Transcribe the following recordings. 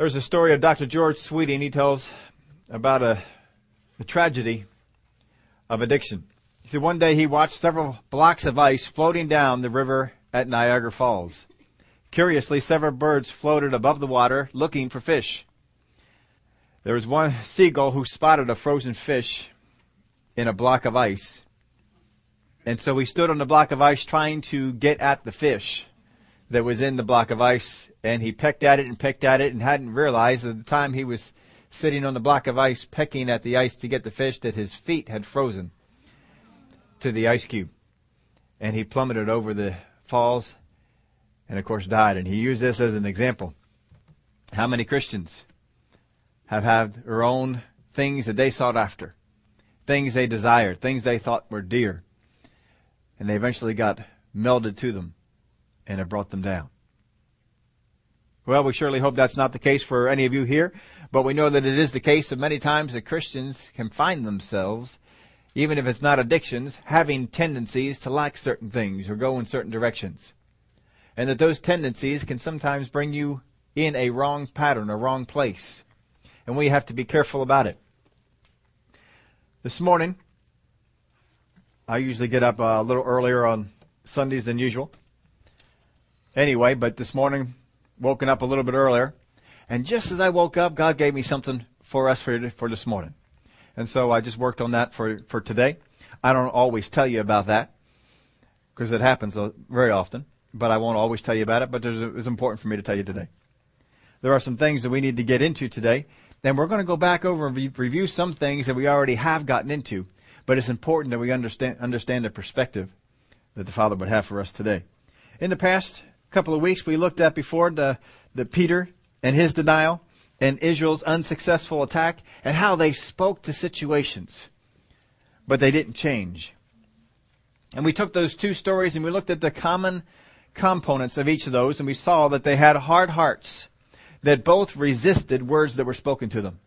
There's a story of Dr. George Sweeting. He tells about a, the tragedy of addiction. He said one day he watched several blocks of ice floating down the river at Niagara Falls. Curiously, several birds floated above the water looking for fish. There was one seagull who spotted a frozen fish in a block of ice. And so he stood on the block of ice trying to get at the fish that was in the block of ice. And he pecked at it and pecked at it and hadn't realized at the time he was sitting on the block of ice pecking at the ice to get the fish that his feet had frozen to the ice cube. And he plummeted over the falls and of course died. And he used this as an example. How many Christians have had their own things that they sought after, things they desired, things they thought were dear, and they eventually got melded to them and have brought them down. Well, we surely hope that's not the case for any of you here, but we know that it is the case that many times that Christians can find themselves, even if it's not addictions, having tendencies to lack certain things or go in certain directions and that those tendencies can sometimes bring you in a wrong pattern, a wrong place. And we have to be careful about it. This morning, I usually get up uh, a little earlier on Sundays than usual. Anyway, but this morning, woken up a little bit earlier. And just as I woke up, God gave me something for us for, for this morning. And so I just worked on that for, for today. I don't always tell you about that because it happens very often but I won't always tell you about it, but it's important for me to tell you today. There are some things that we need to get into today, and we're going to go back over and review some things that we already have gotten into, but it's important that we understand, understand the perspective that the Father would have for us today. In the past couple of weeks, we looked at before the, the Peter and his denial and Israel's unsuccessful attack and how they spoke to situations, but they didn't change. And we took those two stories and we looked at the common components of each of those, and we saw that they had hard hearts that both resisted words that were spoken to them.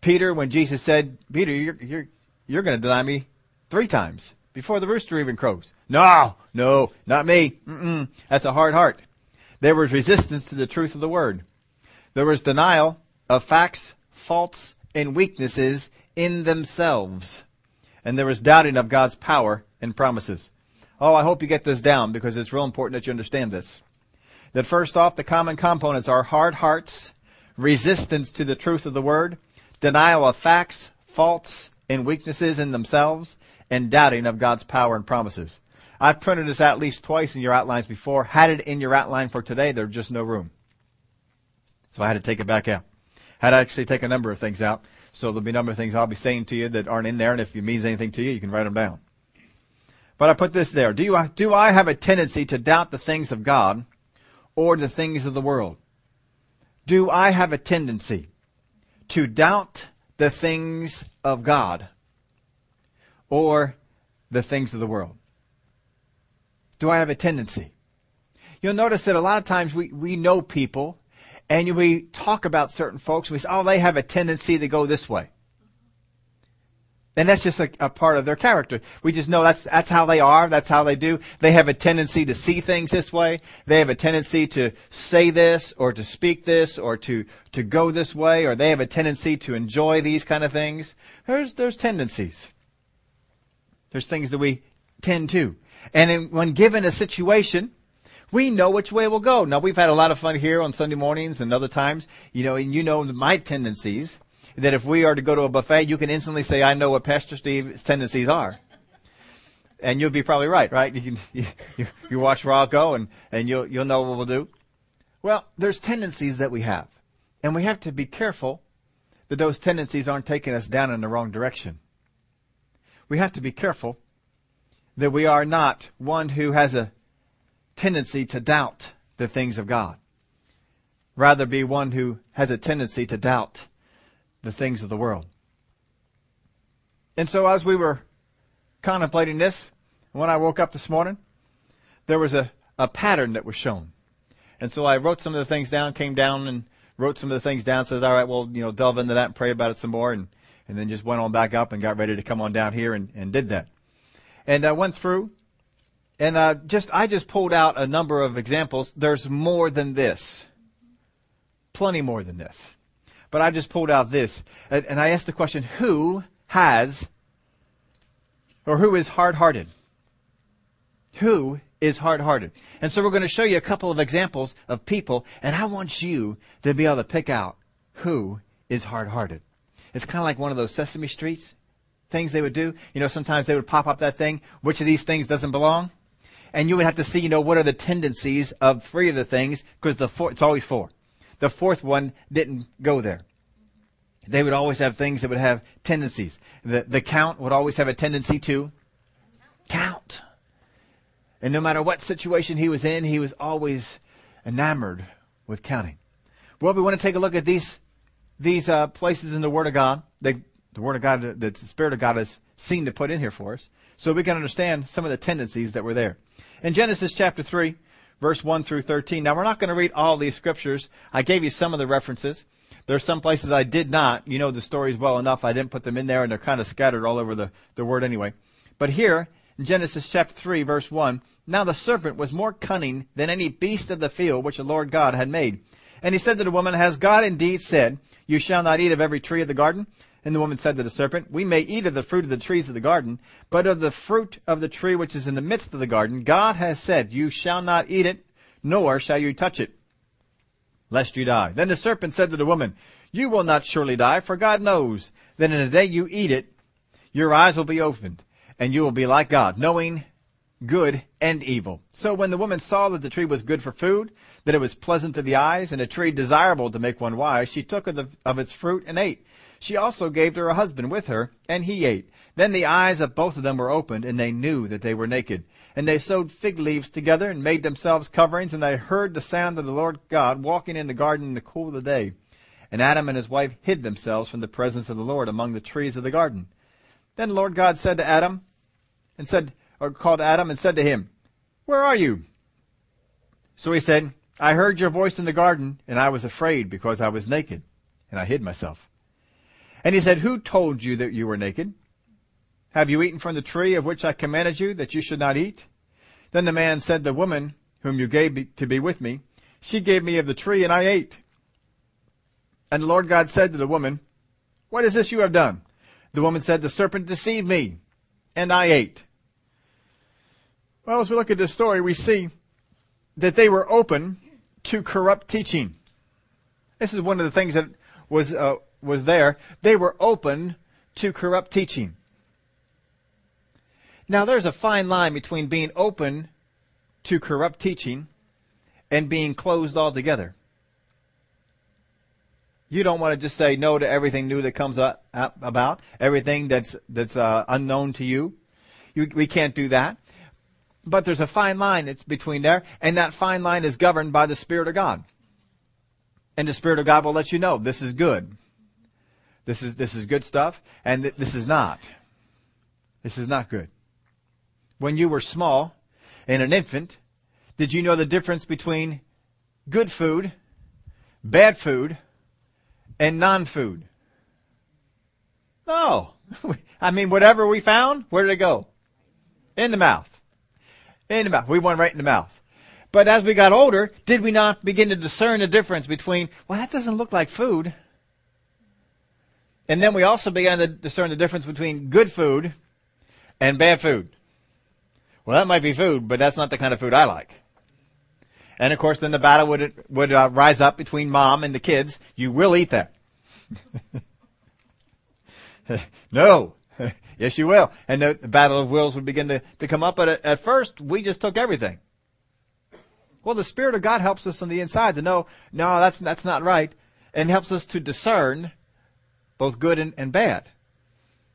Peter, when Jesus said, Peter, you're, you're, you're going to deny me three times before the rooster even crows. No, no, not me. Mm-mm. That's a hard heart. There was resistance to the truth of the word. There was denial of facts, faults, and weaknesses in themselves. And there was doubting of God's power and promises. Oh, I hope you get this down because it's real important that you understand this. That first off, the common components are hard hearts, resistance to the truth of the word, denial of facts, faults, and weaknesses in themselves, and doubting of God's power and promises. I've printed this at least twice in your outlines before, had it in your outline for today, there's just no room. So I had to take it back out. Had to actually take a number of things out. So there'll be a number of things I'll be saying to you that aren't in there, and if it means anything to you, you can write them down. But I put this there. Do, you, do I have a tendency to doubt the things of God or the things of the world? Do I have a tendency to doubt the things of God or the things of the world? Do I have a tendency? You'll notice that a lot of times we, we know people and we talk about certain folks. We say, oh, they have a tendency to go this way. And that's just a, a, part of their character. We just know that's, that's how they are. That's how they do. They have a tendency to see things this way. They have a tendency to say this or to speak this or to, to go this way or they have a tendency to enjoy these kind of things. There's, there's tendencies. There's things that we tend to. And in, when given a situation, we know which way we'll go. Now we've had a lot of fun here on Sunday mornings and other times, you know, and you know my tendencies that if we are to go to a buffet, you can instantly say, I know what Pastor Steve's tendencies are. And you'll be probably right, right? You, can, you, you watch Raw go and, and you'll, you'll know what we'll do. Well, there's tendencies that we have. And we have to be careful that those tendencies aren't taking us down in the wrong direction. We have to be careful that we are not one who has a tendency to doubt the things of God. Rather be one who has a tendency to doubt the things of the world. And so as we were contemplating this, when I woke up this morning, there was a, a pattern that was shown. And so I wrote some of the things down, came down and wrote some of the things down, said, all right, well, you know, delve into that and pray about it some more. And, and then just went on back up and got ready to come on down here and, and did that. And I went through and uh, just I just pulled out a number of examples. There's more than this plenty more than this. But I just pulled out this. And I asked the question, who has, or who is hard-hearted? Who is hard-hearted? And so we're going to show you a couple of examples of people, and I want you to be able to pick out who is hard-hearted. It's kind of like one of those Sesame Streets things they would do. You know, sometimes they would pop up that thing. Which of these things doesn't belong? And you would have to see, you know, what are the tendencies of three of the things, because the four, it's always four. The fourth one didn't go there. They would always have things that would have tendencies. The, the count would always have a tendency to count. And no matter what situation he was in, he was always enamored with counting. Well, we want to take a look at these these uh, places in the Word of God. They, the Word of God, that the Spirit of God has seen to put in here for us, so we can understand some of the tendencies that were there. In Genesis chapter three, verse one through thirteen. Now we're not going to read all these scriptures. I gave you some of the references. There are some places I did not. You know the stories well enough. I didn't put them in there, and they're kind of scattered all over the, the Word anyway. But here in Genesis chapter three, verse one. Now the serpent was more cunning than any beast of the field which the Lord God had made. And he said to the woman, Has God indeed said, You shall not eat of every tree of the garden? And the woman said to the serpent, We may eat of the fruit of the trees of the garden, but of the fruit of the tree which is in the midst of the garden, God has said, You shall not eat it, nor shall you touch it, lest you die. Then the serpent said to the woman, You will not surely die, for God knows that in the day you eat it, your eyes will be opened, and you will be like God, knowing good and evil. So when the woman saw that the tree was good for food, that it was pleasant to the eyes, and a tree desirable to make one wise, she took of, the, of its fruit and ate. She also gave to her husband with her, and he ate. Then the eyes of both of them were opened, and they knew that they were naked. And they sewed fig leaves together, and made themselves coverings, and they heard the sound of the Lord God walking in the garden in the cool of the day. And Adam and his wife hid themselves from the presence of the Lord among the trees of the garden. Then the Lord God said to Adam, and said, called Adam and said to him, Where are you? So he said, I heard your voice in the garden, and I was afraid because I was naked, and I hid myself. And he said, Who told you that you were naked? Have you eaten from the tree of which I commanded you that you should not eat? Then the man said, The woman whom you gave to be with me, she gave me of the tree, and I ate. And the Lord God said to the woman, What is this you have done? The woman said, The serpent deceived me, and I ate. Well, as we look at this story, we see that they were open to corrupt teaching. This is one of the things that was uh, was there, they were open to corrupt teaching. Now there's a fine line between being open to corrupt teaching and being closed altogether. You don't want to just say no to everything new that comes up, about, everything that's that's uh, unknown to you. you. We can't do that. But there's a fine line it's between there, and that fine line is governed by the Spirit of God. And the Spirit of God will let you know this is good. This is, this is good stuff, and th- this is not. This is not good. When you were small and an infant, did you know the difference between good food, bad food, and non-food? No. I mean, whatever we found, where did it go? In the mouth. In the mouth. We went right in the mouth. But as we got older, did we not begin to discern the difference between, well, that doesn't look like food. And then we also began to discern the difference between good food and bad food. Well, that might be food, but that's not the kind of food I like. And of course, then the battle would would uh, rise up between mom and the kids. You will eat that. no. yes, you will. And the, the, battle of wills would begin to, to come up. But at, at first, we just took everything. Well, the Spirit of God helps us on the inside to know, no, that's, that's not right. And helps us to discern both good and, and bad.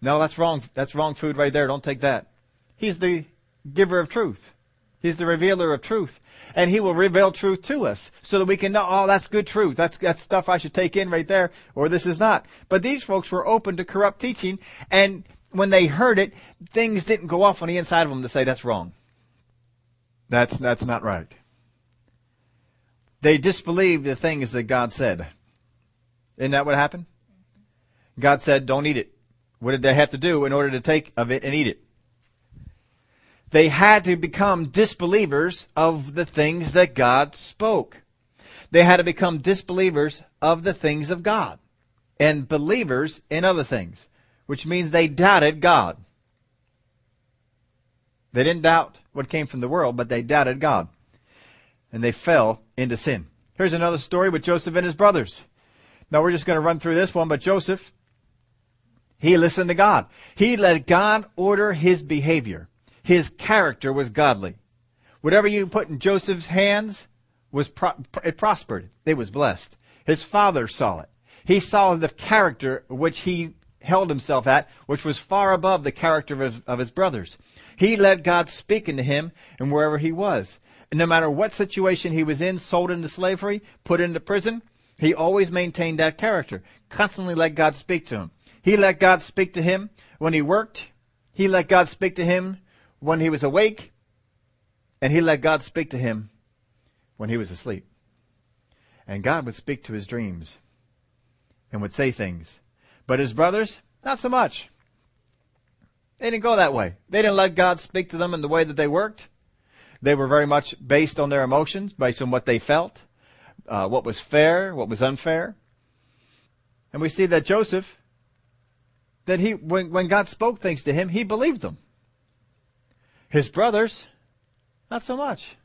No, that's wrong. That's wrong food right there. Don't take that. He's the giver of truth. He's the revealer of truth. And he will reveal truth to us so that we can know, oh, that's good truth. That's, that's stuff I should take in right there, or this is not. But these folks were open to corrupt teaching, and when they heard it, things didn't go off on the inside of them to say that's wrong. That's, that's not right. They disbelieved the things that God said. Isn't that what happened? God said, don't eat it. What did they have to do in order to take of it and eat it? They had to become disbelievers of the things that God spoke. they had to become disbelievers of the things of God and believers in other things, which means they doubted God. They didn't doubt what came from the world, but they doubted God. And they fell into sin. Here's another story with Joseph and his brothers. Now we're just going to run through this one, but Joseph, he listened to God. He let God order his behavior. His character was godly. Whatever you put in Joseph's hands was pro- it prospered. It was blessed. His father saw it. He saw the character which he held himself at, which was far above the character of his, of his brothers. He let God speak into him and wherever he was. And no matter what situation he was in, sold into slavery, put into prison, he always maintained that character. Constantly let God speak to him. He let God speak to him when he worked. He let God speak to him when he was awake. And he let God speak to him when he was asleep. And God would speak to his dreams and would say things. But his brothers, not so much. They didn't go that way. They didn't let God speak to them in the way that they worked. They were very much based on their emotions, based on what they felt, uh, what was fair, what was unfair. And we see that Joseph, that he, when, when God spoke things to him, he believed them. His brothers, not so much.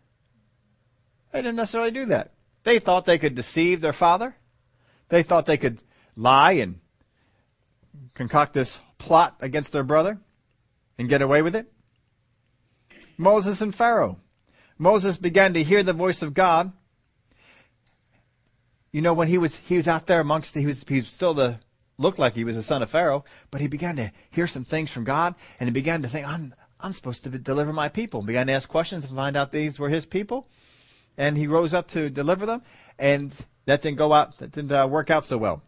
They didn't necessarily do that. They thought they could deceive their father. They thought they could lie and concoct this plot against their brother and get away with it. Moses and Pharaoh. Moses began to hear the voice of God. You know, when he was, he was out there amongst, he was, he was still the, looked like he was a son of Pharaoh, but he began to hear some things from God and he began to think, I'm, I'm supposed to deliver my people. And Began to ask questions and find out these were his people. And he rose up to deliver them and that didn't go out, that didn't uh, work out so well.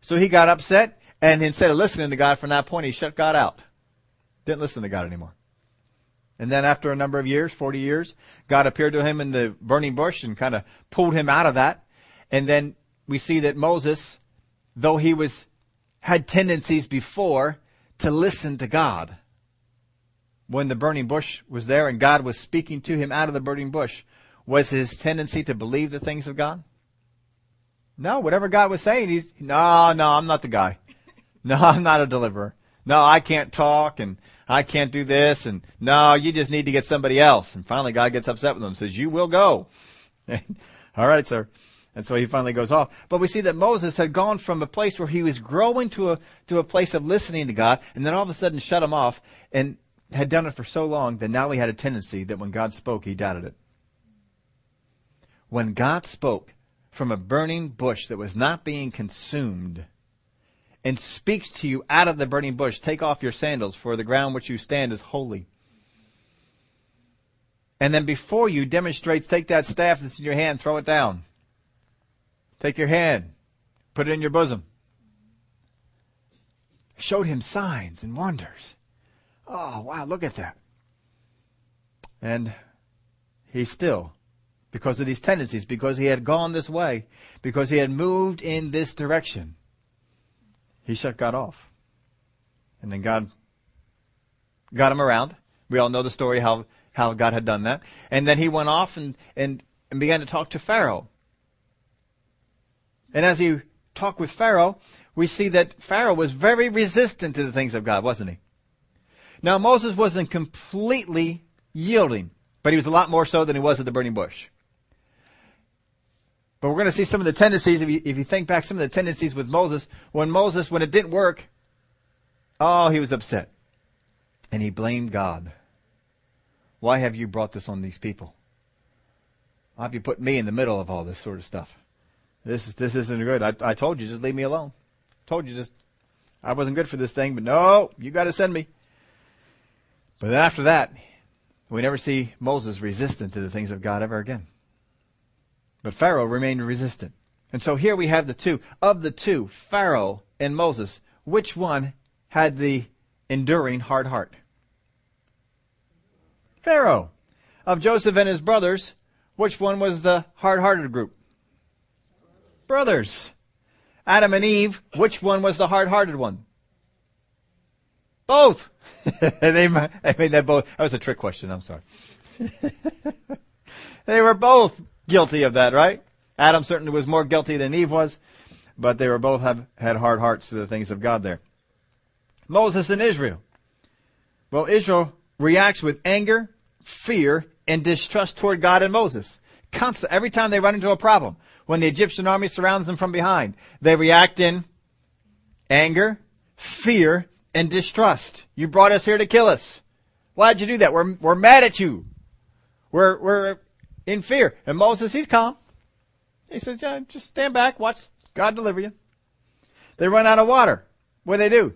So he got upset and instead of listening to God from that point, he shut God out. Didn't listen to God anymore. And then after a number of years, 40 years, God appeared to him in the burning bush and kind of pulled him out of that. And then we see that Moses, though he was, had tendencies before to listen to God, when the burning bush was there and God was speaking to him out of the burning bush, was his tendency to believe the things of God? No, whatever God was saying, he's, no, no, I'm not the guy. No, I'm not a deliverer. No, I can't talk and I can't do this and no, you just need to get somebody else. And finally God gets upset with him and says, you will go. All right, sir. And so he finally goes off. But we see that Moses had gone from a place where he was growing to a, to a place of listening to God and then all of a sudden shut him off and had done it for so long that now he had a tendency that when God spoke, he doubted it. When God spoke from a burning bush that was not being consumed, and speaks to you out of the burning bush, take off your sandals, for the ground which you stand is holy. And then before you demonstrates, take that staff that's in your hand, throw it down. Take your hand, put it in your bosom. Showed him signs and wonders. Oh, wow, look at that. And he still, because of these tendencies, because he had gone this way, because he had moved in this direction, he shut God off. And then God got him around. We all know the story how, how God had done that. And then he went off and, and, and began to talk to Pharaoh. And as he talked with Pharaoh, we see that Pharaoh was very resistant to the things of God, wasn't he? Now Moses wasn't completely yielding, but he was a lot more so than he was at the burning bush. But we're going to see some of the tendencies, if you, if you think back, some of the tendencies with Moses. When Moses, when it didn't work, oh, he was upset. And he blamed God. Why have you brought this on these people? Why have you put me in the middle of all this sort of stuff? This, this isn't good. I, I told you, just leave me alone. I Told you, just, I wasn't good for this thing, but no, you gotta send me. But then after that, we never see Moses resistant to the things of God ever again. But Pharaoh remained resistant. And so here we have the two. Of the two, Pharaoh and Moses, which one had the enduring hard heart? Pharaoh. Of Joseph and his brothers, which one was the hard-hearted group? Brothers. Adam and Eve, which one was the hard-hearted one? Both. they, I mean, that both. That was a trick question. I'm sorry. they were both guilty of that, right? Adam certainly was more guilty than Eve was, but they were both have, had hard hearts to the things of God there. Moses and Israel. Well, Israel reacts with anger, fear, and distrust toward God and Moses. Constant, every time they run into a problem, when the Egyptian army surrounds them from behind, they react in anger, fear, and distrust. You brought us here to kill us. Why'd you do that? We're, we're mad at you. We're, we're in fear. And Moses, he's calm. He says, yeah, just stand back, watch God deliver you. They run out of water. What do they do?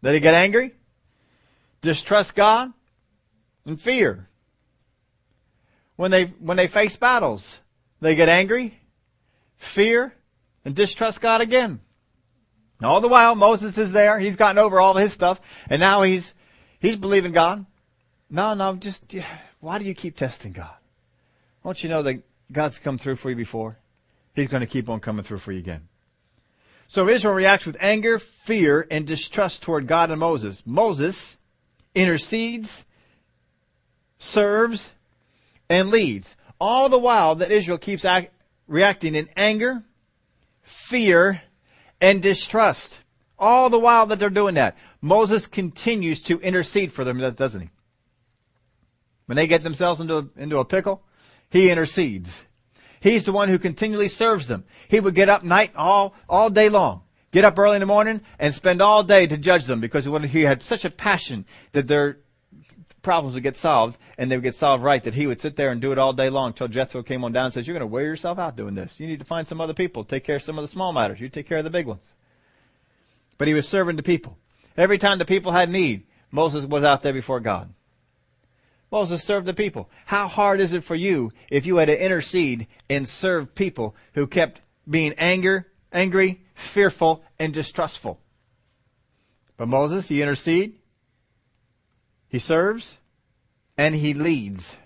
They get angry, distrust God, and fear. When they, when they face battles, they get angry, fear, and distrust God again. All the while, Moses is there. He's gotten over all of his stuff, and now he's he's believing God. No, no, just why do you keep testing God? Don't you know that God's come through for you before? He's going to keep on coming through for you again. So Israel reacts with anger, fear, and distrust toward God and Moses. Moses intercedes, serves, and leads. All the while that Israel keeps act, reacting in anger, fear, and distrust. All the while that they're doing that, Moses continues to intercede for them, doesn't he? When they get themselves into into a pickle, he intercedes. He's the one who continually serves them. He would get up night all, all day long. Get up early in the morning and spend all day to judge them because he had such a passion that their problems would get solved and they would get solved right that he would sit there and do it all day long until Jethro came on down and says, you're going to wear yourself out doing this. You need to find some other people. Take care of some of the small matters. You take care of the big ones. But he was serving the people. Every time the people had need, Moses was out there before God. Moses served the people. How hard is it for you if you had to intercede and serve people who kept being anger, angry, fearful, and distrustful? But Moses, he intercedes, he serves, and he leads.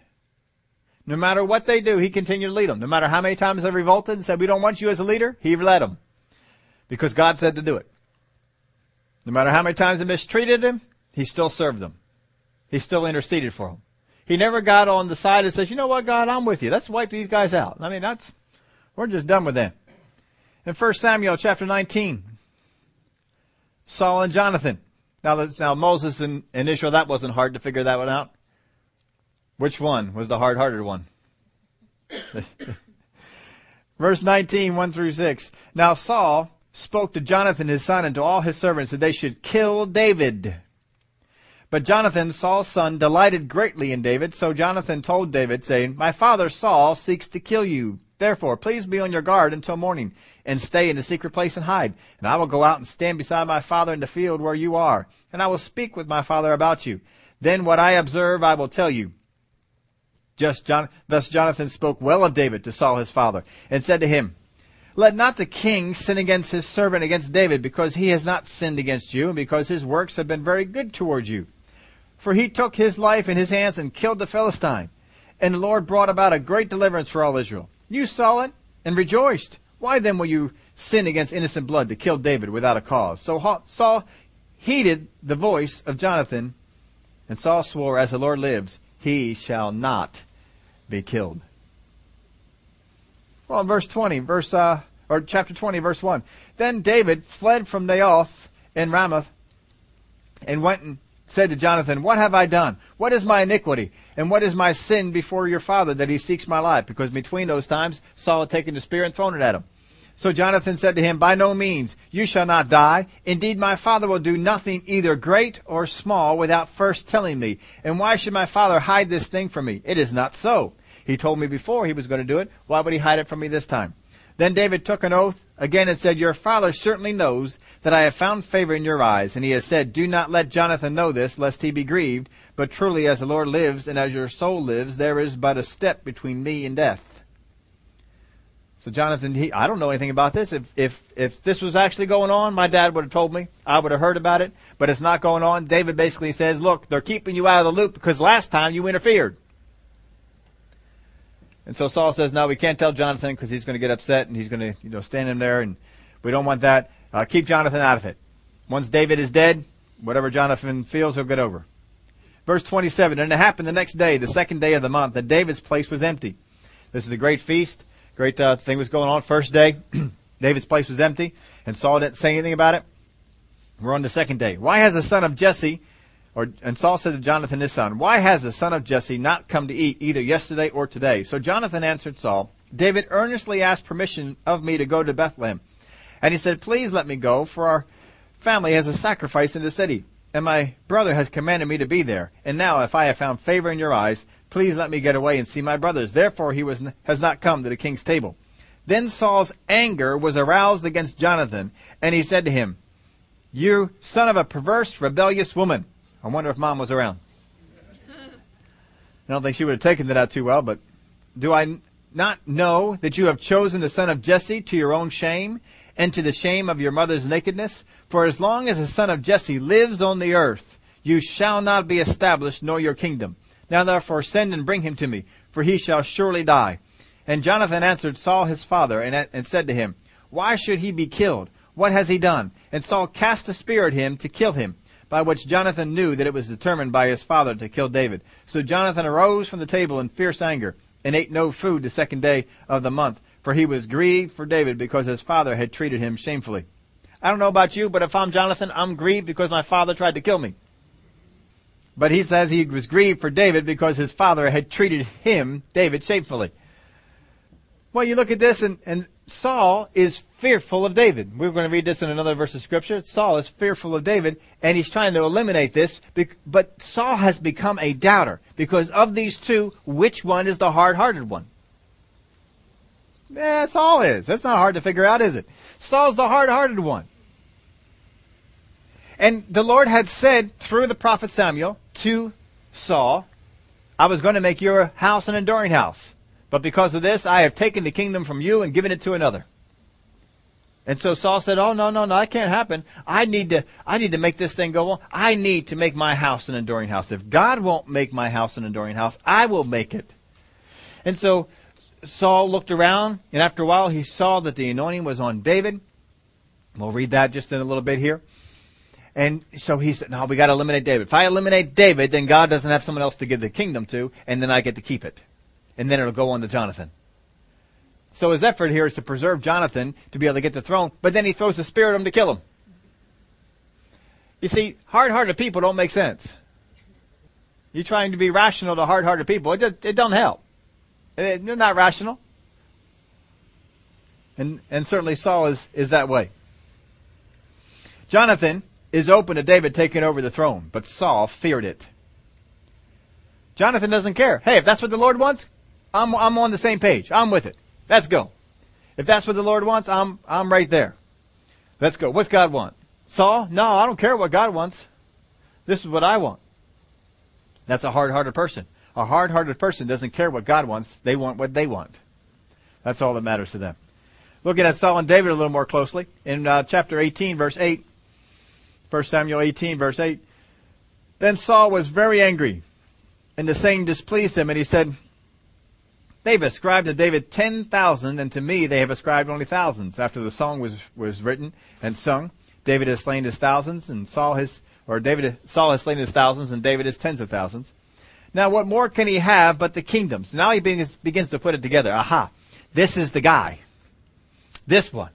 No matter what they do, he continued to lead them. No matter how many times they revolted and said, we don't want you as a leader, he led them. Because God said to do it. No matter how many times they mistreated him, he still served them. He still interceded for them. He never got on the side and says, you know what, God, I'm with you. Let's wipe these guys out. I mean, that's, we're just done with them. In 1 Samuel chapter 19, Saul and Jonathan. Now, now Moses and, and Israel, that wasn't hard to figure that one out. Which one was the hard-hearted one? Verse 19, 1 through 6. Now Saul spoke to Jonathan his son and to all his servants that they should kill David. But Jonathan, Saul's son, delighted greatly in David, so Jonathan told David, saying, My father Saul seeks to kill you. Therefore, please be on your guard until morning, and stay in a secret place and hide. And I will go out and stand beside my father in the field where you are, and I will speak with my father about you. Then what I observe I will tell you. Just John, thus Jonathan spoke well of David to Saul his father, and said to him, Let not the king sin against his servant against David, because he has not sinned against you, and because his works have been very good toward you for he took his life in his hands and killed the Philistine. And the Lord brought about a great deliverance for all Israel. You saw it and rejoiced. Why then will you sin against innocent blood to kill David without a cause? So Saul heeded the voice of Jonathan, and Saul swore, As the Lord lives, he shall not be killed. Well, in verse 20, verse, uh, or chapter 20, verse 1. Then David fled from Naioth in Ramoth and went and said to Jonathan, What have I done? What is my iniquity? And what is my sin before your father that he seeks my life? Because between those times, Saul had taken the spear and thrown it at him. So Jonathan said to him, By no means, you shall not die. Indeed, my father will do nothing either great or small without first telling me. And why should my father hide this thing from me? It is not so. He told me before he was going to do it. Why would he hide it from me this time? Then David took an oath again and said, Your father certainly knows that I have found favor in your eyes. And he has said, Do not let Jonathan know this, lest he be grieved. But truly, as the Lord lives, and as your soul lives, there is but a step between me and death. So Jonathan, he, I don't know anything about this. If, if, if this was actually going on, my dad would have told me. I would have heard about it, but it's not going on. David basically says, look, they're keeping you out of the loop because last time you interfered. And so Saul says, no, we can't tell Jonathan because he's going to get upset and he's going to, you know, stand him there and we don't want that. Uh, keep Jonathan out of it. Once David is dead, whatever Jonathan feels, he'll get over. Verse 27, and it happened the next day, the second day of the month, that David's place was empty. This is a great feast. Great uh, thing was going on. First day, David's place was empty, and Saul didn't say anything about it. We're on the second day. Why has the son of Jesse, or and Saul said to Jonathan his son, Why has the son of Jesse not come to eat either yesterday or today? So Jonathan answered Saul, David earnestly asked permission of me to go to Bethlehem. And he said, Please let me go, for our family has a sacrifice in the city, and my brother has commanded me to be there. And now, if I have found favor in your eyes, please let me get away and see my brothers. Therefore he was, has not come to the king's table. Then Saul's anger was aroused against Jonathan, and he said to him, You son of a perverse, rebellious woman. I wonder if mom was around. I don't think she would have taken that out too well, but do I not know that you have chosen the son of Jesse to your own shame and to the shame of your mother's nakedness? For as long as the son of Jesse lives on the earth, you shall not be established nor your kingdom. Now therefore send and bring him to me, for he shall surely die. And Jonathan answered Saul his father and, and said to him, Why should he be killed? What has he done? And Saul cast a spear at him to kill him, by which Jonathan knew that it was determined by his father to kill David. So Jonathan arose from the table in fierce anger, and ate no food the second day of the month, for he was grieved for David because his father had treated him shamefully. I don't know about you, but if I'm Jonathan, I'm grieved because my father tried to kill me. But he says he was grieved for David because his father had treated him, David, shamefully. Well, you look at this and, and Saul is fearful of David. We're going to read this in another verse of scripture. Saul is fearful of David and he's trying to eliminate this, but Saul has become a doubter because of these two, which one is the hard-hearted one? Yeah, Saul is. That's not hard to figure out, is it? Saul's the hard-hearted one. And the Lord had said through the prophet Samuel to Saul, I was going to make your house an enduring house. But because of this, I have taken the kingdom from you and given it to another. And so Saul said, Oh, no, no, no, that can't happen. I need to, I need to make this thing go on. I need to make my house an enduring house. If God won't make my house an enduring house, I will make it. And so Saul looked around, and after a while he saw that the anointing was on David. We'll read that just in a little bit here. And so he said, no, we gotta eliminate David. If I eliminate David, then God doesn't have someone else to give the kingdom to, and then I get to keep it. And then it'll go on to Jonathan. So his effort here is to preserve Jonathan to be able to get the throne, but then he throws the spear at him to kill him. You see, hard-hearted people don't make sense. You're trying to be rational to hard-hearted people. It, just, it don't help. Eh, they're not rational. And, and certainly Saul is, is that way. Jonathan is open to David taking over the throne, but Saul feared it. Jonathan doesn't care. Hey, if that's what the Lord wants, I'm, I'm on the same page. I'm with it. Let's go. If that's what the Lord wants, I'm, I'm right there. Let's go. What's God want? Saul? No, I don't care what God wants. This is what I want. That's a hard-hearted person. A hard-hearted person doesn't care what God wants. They want what they want. That's all that matters to them. Looking at Saul and David a little more closely, in uh, chapter 18, verse 8, 1 Samuel 18 verse 8. Then Saul was very angry and the saying displeased him and he said, They've ascribed to David 10,000 and to me they have ascribed only thousands. After the song was, was written and sung, David has slain his thousands and Saul his, or David, Saul has slain his thousands and David his tens of thousands. Now what more can he have but the kingdoms? Now he begins, begins to put it together. Aha. This is the guy. This one.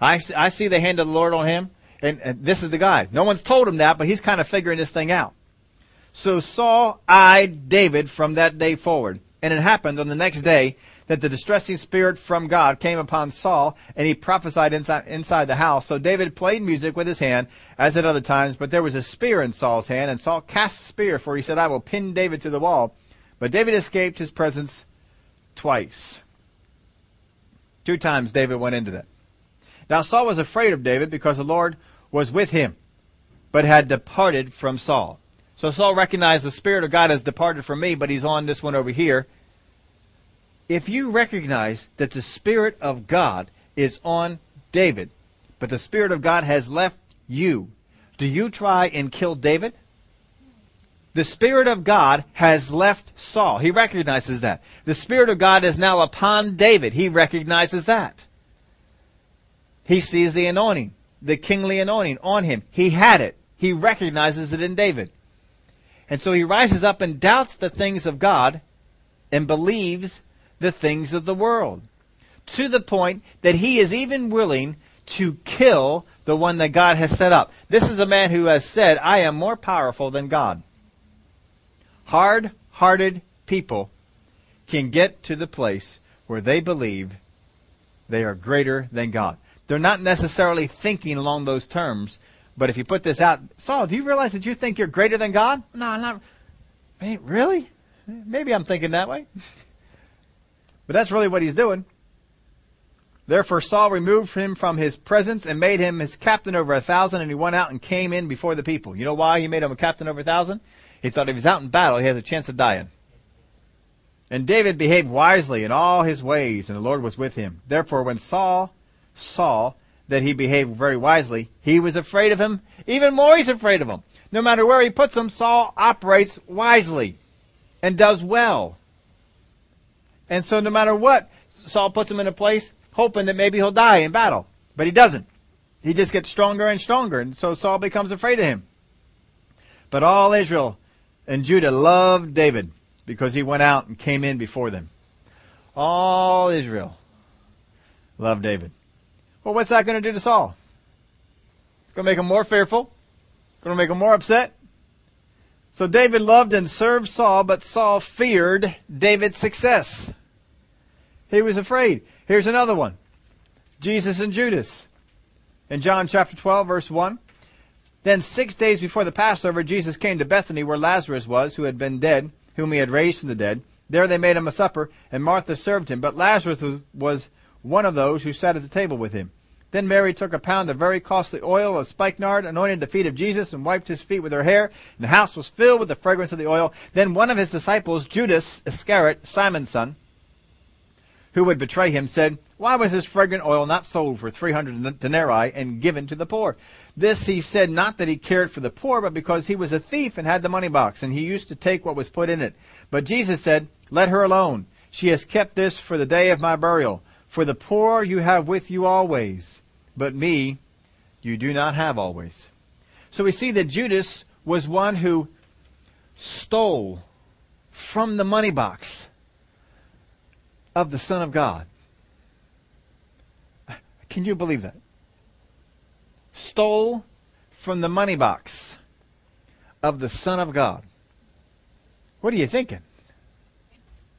I, I see the hand of the Lord on him. And, and this is the guy. No one's told him that, but he's kind of figuring this thing out. So Saul eyed David from that day forward. And it happened on the next day that the distressing spirit from God came upon Saul and he prophesied inside, inside the house. So David played music with his hand as at other times, but there was a spear in Saul's hand and Saul cast the spear for he said, I will pin David to the wall. But David escaped his presence twice. Two times David went into that. Now Saul was afraid of David because the Lord was with him, but had departed from Saul. So Saul recognized the Spirit of God has departed from me, but he's on this one over here. If you recognize that the Spirit of God is on David, but the Spirit of God has left you, do you try and kill David? The Spirit of God has left Saul. He recognizes that. The Spirit of God is now upon David. He recognizes that. He sees the anointing, the kingly anointing on him. He had it. He recognizes it in David. And so he rises up and doubts the things of God and believes the things of the world. To the point that he is even willing to kill the one that God has set up. This is a man who has said, I am more powerful than God. Hard hearted people can get to the place where they believe they are greater than God. They're not necessarily thinking along those terms, but if you put this out, Saul, do you realize that you think you're greater than God? No, I'm not. Hey, really? Maybe I'm thinking that way. but that's really what he's doing. Therefore Saul removed him from his presence and made him his captain over a thousand, and he went out and came in before the people. You know why he made him a captain over a thousand? He thought if he's out in battle, he has a chance of dying. And David behaved wisely in all his ways, and the Lord was with him. Therefore, when Saul saw that he behaved very wisely, he was afraid of him. Even more, he's afraid of him. No matter where he puts him, Saul operates wisely and does well. And so no matter what, Saul puts him in a place hoping that maybe he'll die in battle. But he doesn't. He just gets stronger and stronger, and so Saul becomes afraid of him. But all Israel and Judah loved David because he went out and came in before them. All Israel loved David. Well, what's that going to do to Saul? It's going to make him more fearful. Going to make him more upset. So David loved and served Saul, but Saul feared David's success. He was afraid. Here's another one. Jesus and Judas. In John chapter 12 verse 1. Then six days before the Passover, Jesus came to Bethany where Lazarus was, who had been dead, whom he had raised from the dead. There they made him a supper, and Martha served him. But Lazarus was one of those who sat at the table with him. Then Mary took a pound of very costly oil of spikenard, anointed the feet of Jesus, and wiped his feet with her hair. And the house was filled with the fragrance of the oil. Then one of his disciples, Judas Iscariot, Simon's son, who would betray him, said, Why was this fragrant oil not sold for 300 denarii and given to the poor? This he said not that he cared for the poor, but because he was a thief and had the money box, and he used to take what was put in it. But Jesus said, Let her alone. She has kept this for the day of my burial. For the poor you have with you always, but me you do not have always. So we see that Judas was one who stole from the money box of the Son of God. Can you believe that? Stole from the money box of the Son of God. What are you thinking?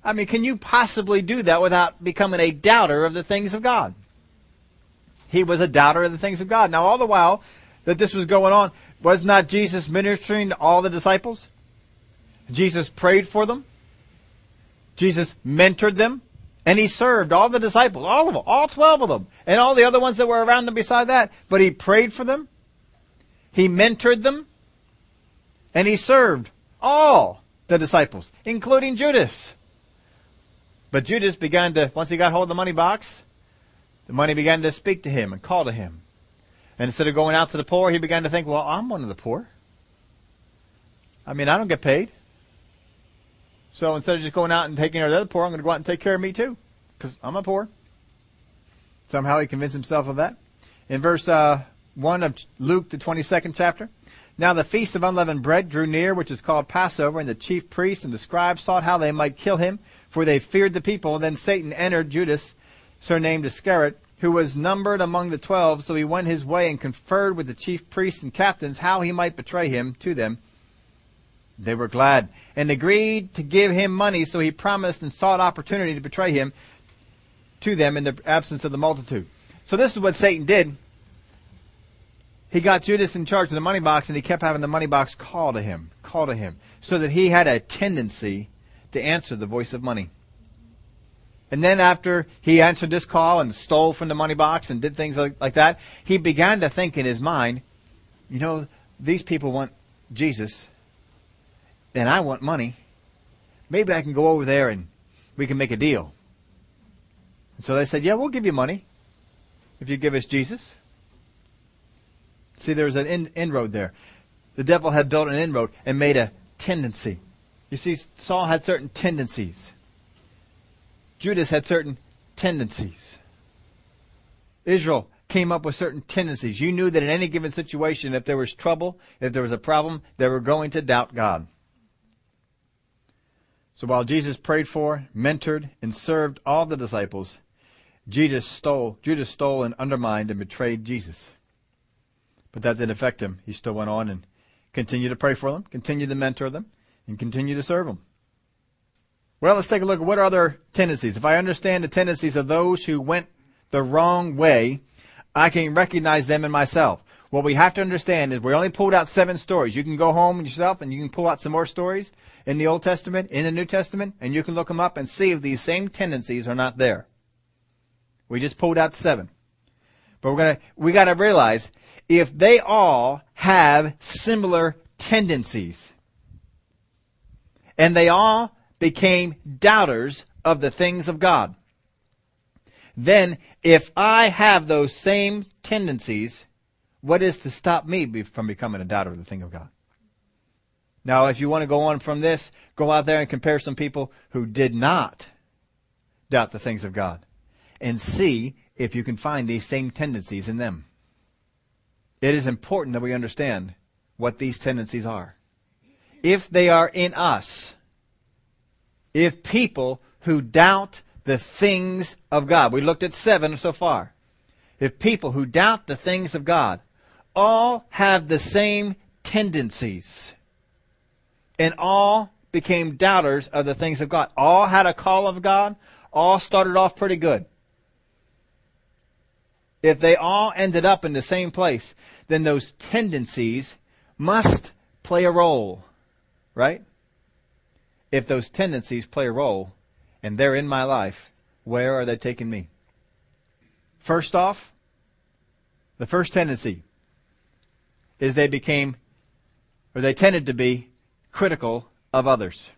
I mean, can you possibly do that without becoming a doubter of the things of God? He was a doubter of the things of God. Now, all the while that this was going on, was not Jesus ministering to all the disciples? Jesus prayed for them. Jesus mentored them. And he served all the disciples, all of them, all 12 of them, and all the other ones that were around them beside that. But he prayed for them. He mentored them. And he served all the disciples, including Judas. But Judas began to, once he got hold of the money box, the money began to speak to him and call to him. And instead of going out to the poor, he began to think, well, I'm one of the poor. I mean, I don't get paid. So instead of just going out and taking care of the other poor, I'm going to go out and take care of me too, because I'm a poor. Somehow he convinced himself of that. In verse uh, 1 of Luke, the 22nd chapter, now the feast of unleavened bread drew near, which is called Passover, and the chief priests and the scribes sought how they might kill him, for they feared the people. Then Satan entered Judas, surnamed Iscariot, who was numbered among the twelve. So he went his way and conferred with the chief priests and captains how he might betray him to them. They were glad and agreed to give him money, so he promised and sought opportunity to betray him to them in the absence of the multitude. So this is what Satan did. He got Judas in charge of the money box and he kept having the money box call to him, call to him, so that he had a tendency to answer the voice of money. And then after he answered this call and stole from the money box and did things like, like that, he began to think in his mind, you know, these people want Jesus and I want money. Maybe I can go over there and we can make a deal. And so they said, yeah, we'll give you money if you give us Jesus. See, there was an in, inroad there. The devil had built an inroad and made a tendency. You see, Saul had certain tendencies. Judas had certain tendencies. Israel came up with certain tendencies. You knew that in any given situation, if there was trouble, if there was a problem, they were going to doubt God. So while Jesus prayed for, mentored, and served all the disciples, Judas stole, Judas stole and undermined and betrayed Jesus. But that didn't affect him. He still went on and continued to pray for them, continued to mentor them, and continued to serve them. Well, let's take a look at what are other tendencies. If I understand the tendencies of those who went the wrong way, I can recognize them in myself. What we have to understand is we only pulled out seven stories. You can go home yourself and you can pull out some more stories in the Old Testament, in the New Testament, and you can look them up and see if these same tendencies are not there. We just pulled out seven. But we're gonna, we gotta realize if they all have similar tendencies and they all became doubters of the things of God, then if I have those same tendencies, what is to stop me from becoming a doubter of the thing of God? Now, if you want to go on from this, go out there and compare some people who did not doubt the things of God and see if you can find these same tendencies in them. It is important that we understand what these tendencies are. If they are in us, if people who doubt the things of God, we looked at seven so far. If people who doubt the things of God all have the same tendencies and all became doubters of the things of God, all had a call of God, all started off pretty good if they all ended up in the same place, then those tendencies must play a role, right? If those tendencies play a role and they're in my life, where are they taking me? First off, the first tendency is they became, or they tended to be, critical of others.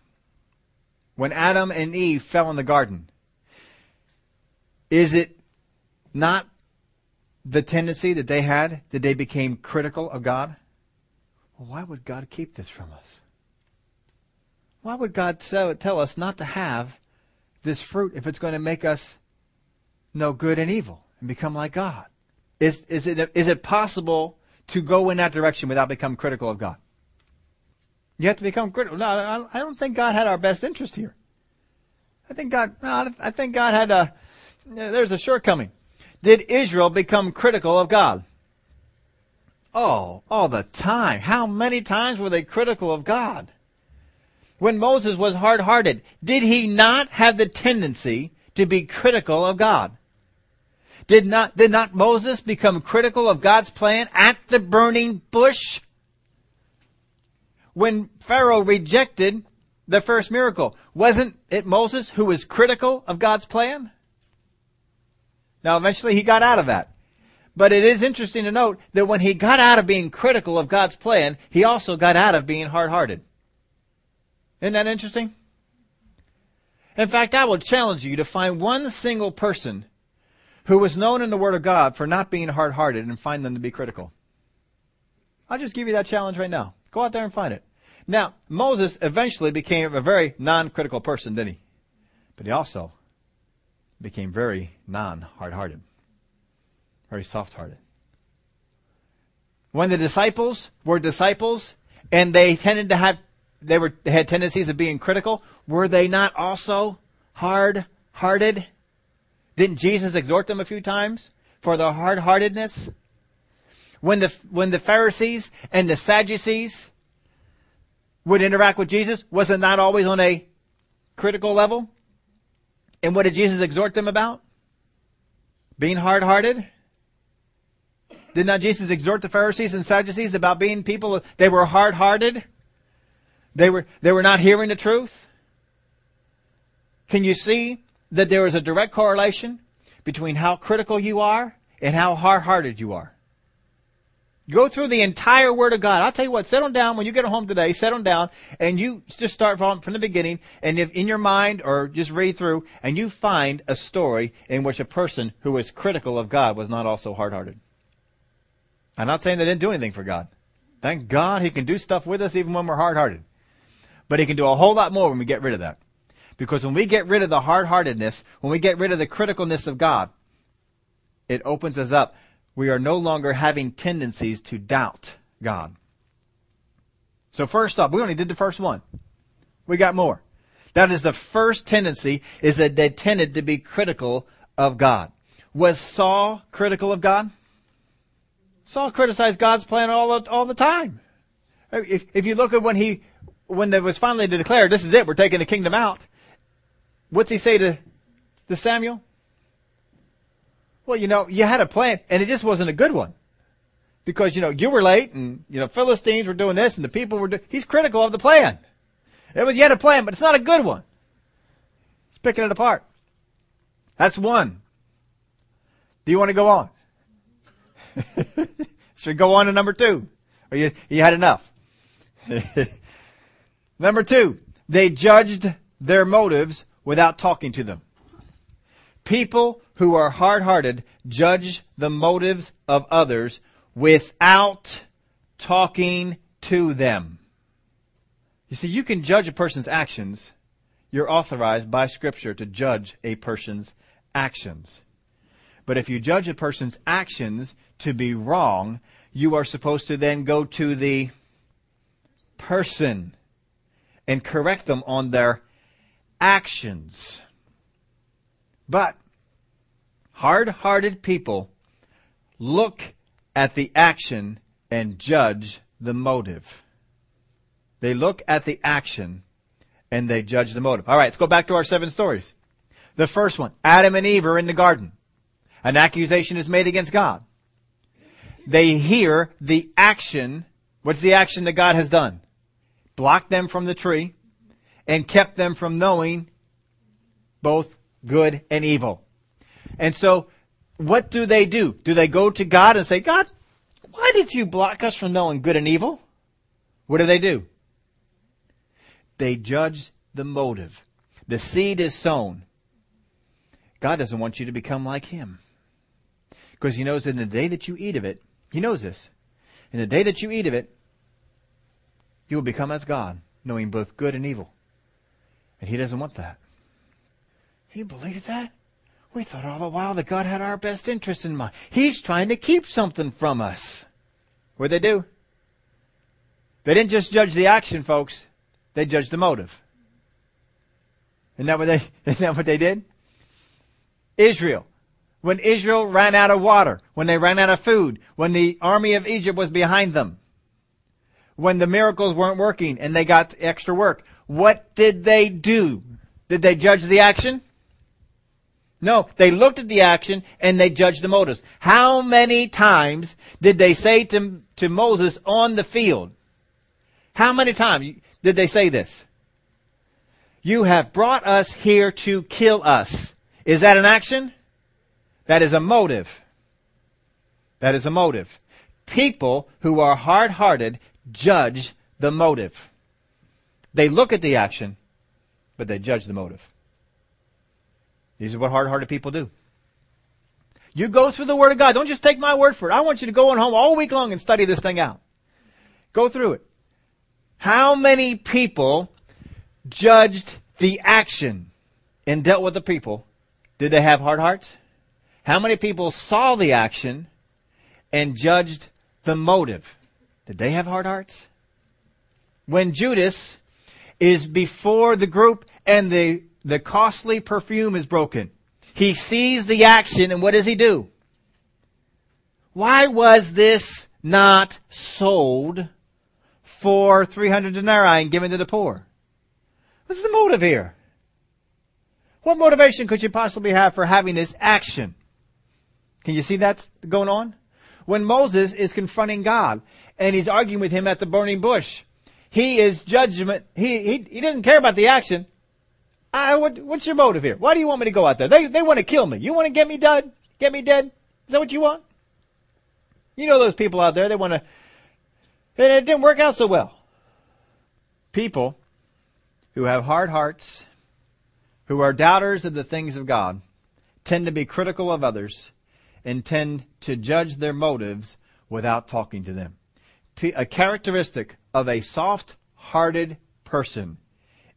When Adam and Eve fell in the garden, is it not the tendency that they had that they became critical of God? Well, why would God keep this from us? Why would God tell, us not to have this fruit if it's going to make us know good and evil and become like God? Is, is, it, is it possible to go in that direction without becoming critical of God? You have to become critical. No, I don't think God had our best interest here. I think God, I think God had a, there's a shortcoming did Israel become critical of God? Oh, all the time. How many times were they critical of God? When Moses was hard-hearted, did he not have the tendency to be critical of God? Did not, did not Moses become critical of God's plan at the burning bush? When Pharaoh rejected the first miracle, wasn't it Moses who was critical of God's plan? Now eventually he got out of that. But it is interesting to note that when he got out of being critical of God's plan, he also got out of being hard-hearted. Isn't that interesting? In fact, I will challenge you to find one single person who was known in the Word of God for not being hard-hearted and find them to be critical. I'll just give you that challenge right now. Go out there and find it. Now, Moses eventually became a very non-critical person, didn't he? But he also became very non hard hearted, very soft hearted. When the disciples were disciples and they tended to have, they were, they had tendencies of being critical, were they not also hard hearted? Didn't Jesus exhort them a few times for their hard heartedness? When the, when the Pharisees and the Sadducees would interact with Jesus, was it not always on a critical level? And what did Jesus exhort them about? Being hard hearted? Did not Jesus exhort the Pharisees and Sadducees about being people, they were hard hearted? They were, they were not hearing the truth? Can you see that there is a direct correlation between how critical you are and how hard hearted you are? Go through the entire Word of God. I'll tell you what, settle down when you get home today, settle down, and you just start from, from the beginning, and if in your mind, or just read through, and you find a story in which a person who was critical of God was not also hard-hearted. I'm not saying they didn't do anything for God. Thank God He can do stuff with us even when we're hard-hearted. But He can do a whole lot more when we get rid of that. Because when we get rid of the hard-heartedness, when we get rid of the criticalness of God, it opens us up we are no longer having tendencies to doubt God. So first off, we only did the first one. We got more. That is the first tendency, is that they tended to be critical of God. Was Saul critical of God? Saul criticized God's plan all all the time. If, if you look at when he, when it was finally declared, this is it, we're taking the kingdom out. What's he say to, to Samuel? Well, you know, you had a plan and it just wasn't a good one. Because, you know, you were late and, you know, Philistines were doing this and the people were he's critical of the plan. It was, you had a plan, but it's not a good one. He's picking it apart. That's one. Do you want to go on? Should go on to number two. Or you, you had enough. number two, they judged their motives without talking to them. People who are hard-hearted judge the motives of others without talking to them. You see, you can judge a person's actions. You're authorized by scripture to judge a person's actions. But if you judge a person's actions to be wrong, you are supposed to then go to the person and correct them on their actions. But hard-hearted people look at the action and judge the motive. They look at the action and they judge the motive. All right, let's go back to our seven stories. The first one, Adam and Eve are in the garden. An accusation is made against God. They hear the action. What's the action that God has done? Blocked them from the tree and kept them from knowing both good and evil. And so, what do they do? Do they go to God and say, God, why did you block us from knowing good and evil? What do they do? They judge the motive. The seed is sown. God doesn't want you to become like Him. Because he knows that in the day that you eat of it, he knows this. In the day that you eat of it, you will become as God, knowing both good and evil. And he doesn't want that. You believe that? We thought all the while that God had our best interest in mind. He's trying to keep something from us. What'd they do? They didn't just judge the action, folks. They judged the motive. Isn't that what they, isn't that what they did? Israel when Israel ran out of water, when they ran out of food, when the army of Egypt was behind them, when the miracles weren't working and they got extra work. What did they do? Did they judge the action? No, they looked at the action and they judged the motives. How many times did they say to, to Moses on the field? How many times did they say this? You have brought us here to kill us. Is that an action? That is a motive. That is a motive. People who are hard-hearted judge the motive. They look at the action, but they judge the motive. These are what hard-hearted people do. You go through the Word of God. Don't just take my word for it. I want you to go on home all week long and study this thing out. Go through it. How many people judged the action and dealt with the people? Did they have hard hearts? How many people saw the action and judged the motive? Did they have hard hearts? When Judas is before the group and the, the costly perfume is broken, he sees the action and what does he do? Why was this not sold for 300 denarii and given to the poor? What's the motive here? What motivation could you possibly have for having this action? Can you see that's going on? When Moses is confronting God and he's arguing with him at the burning bush, he is judgment. He, he, he doesn't care about the action. I, what, what's your motive here? Why do you want me to go out there? They, they want to kill me. You want to get me dead? Get me dead? Is that what you want? You know those people out there, they want to, and it didn't work out so well. People who have hard hearts, who are doubters of the things of God, tend to be critical of others and tend to judge their motives without talking to them. A characteristic of a soft-hearted person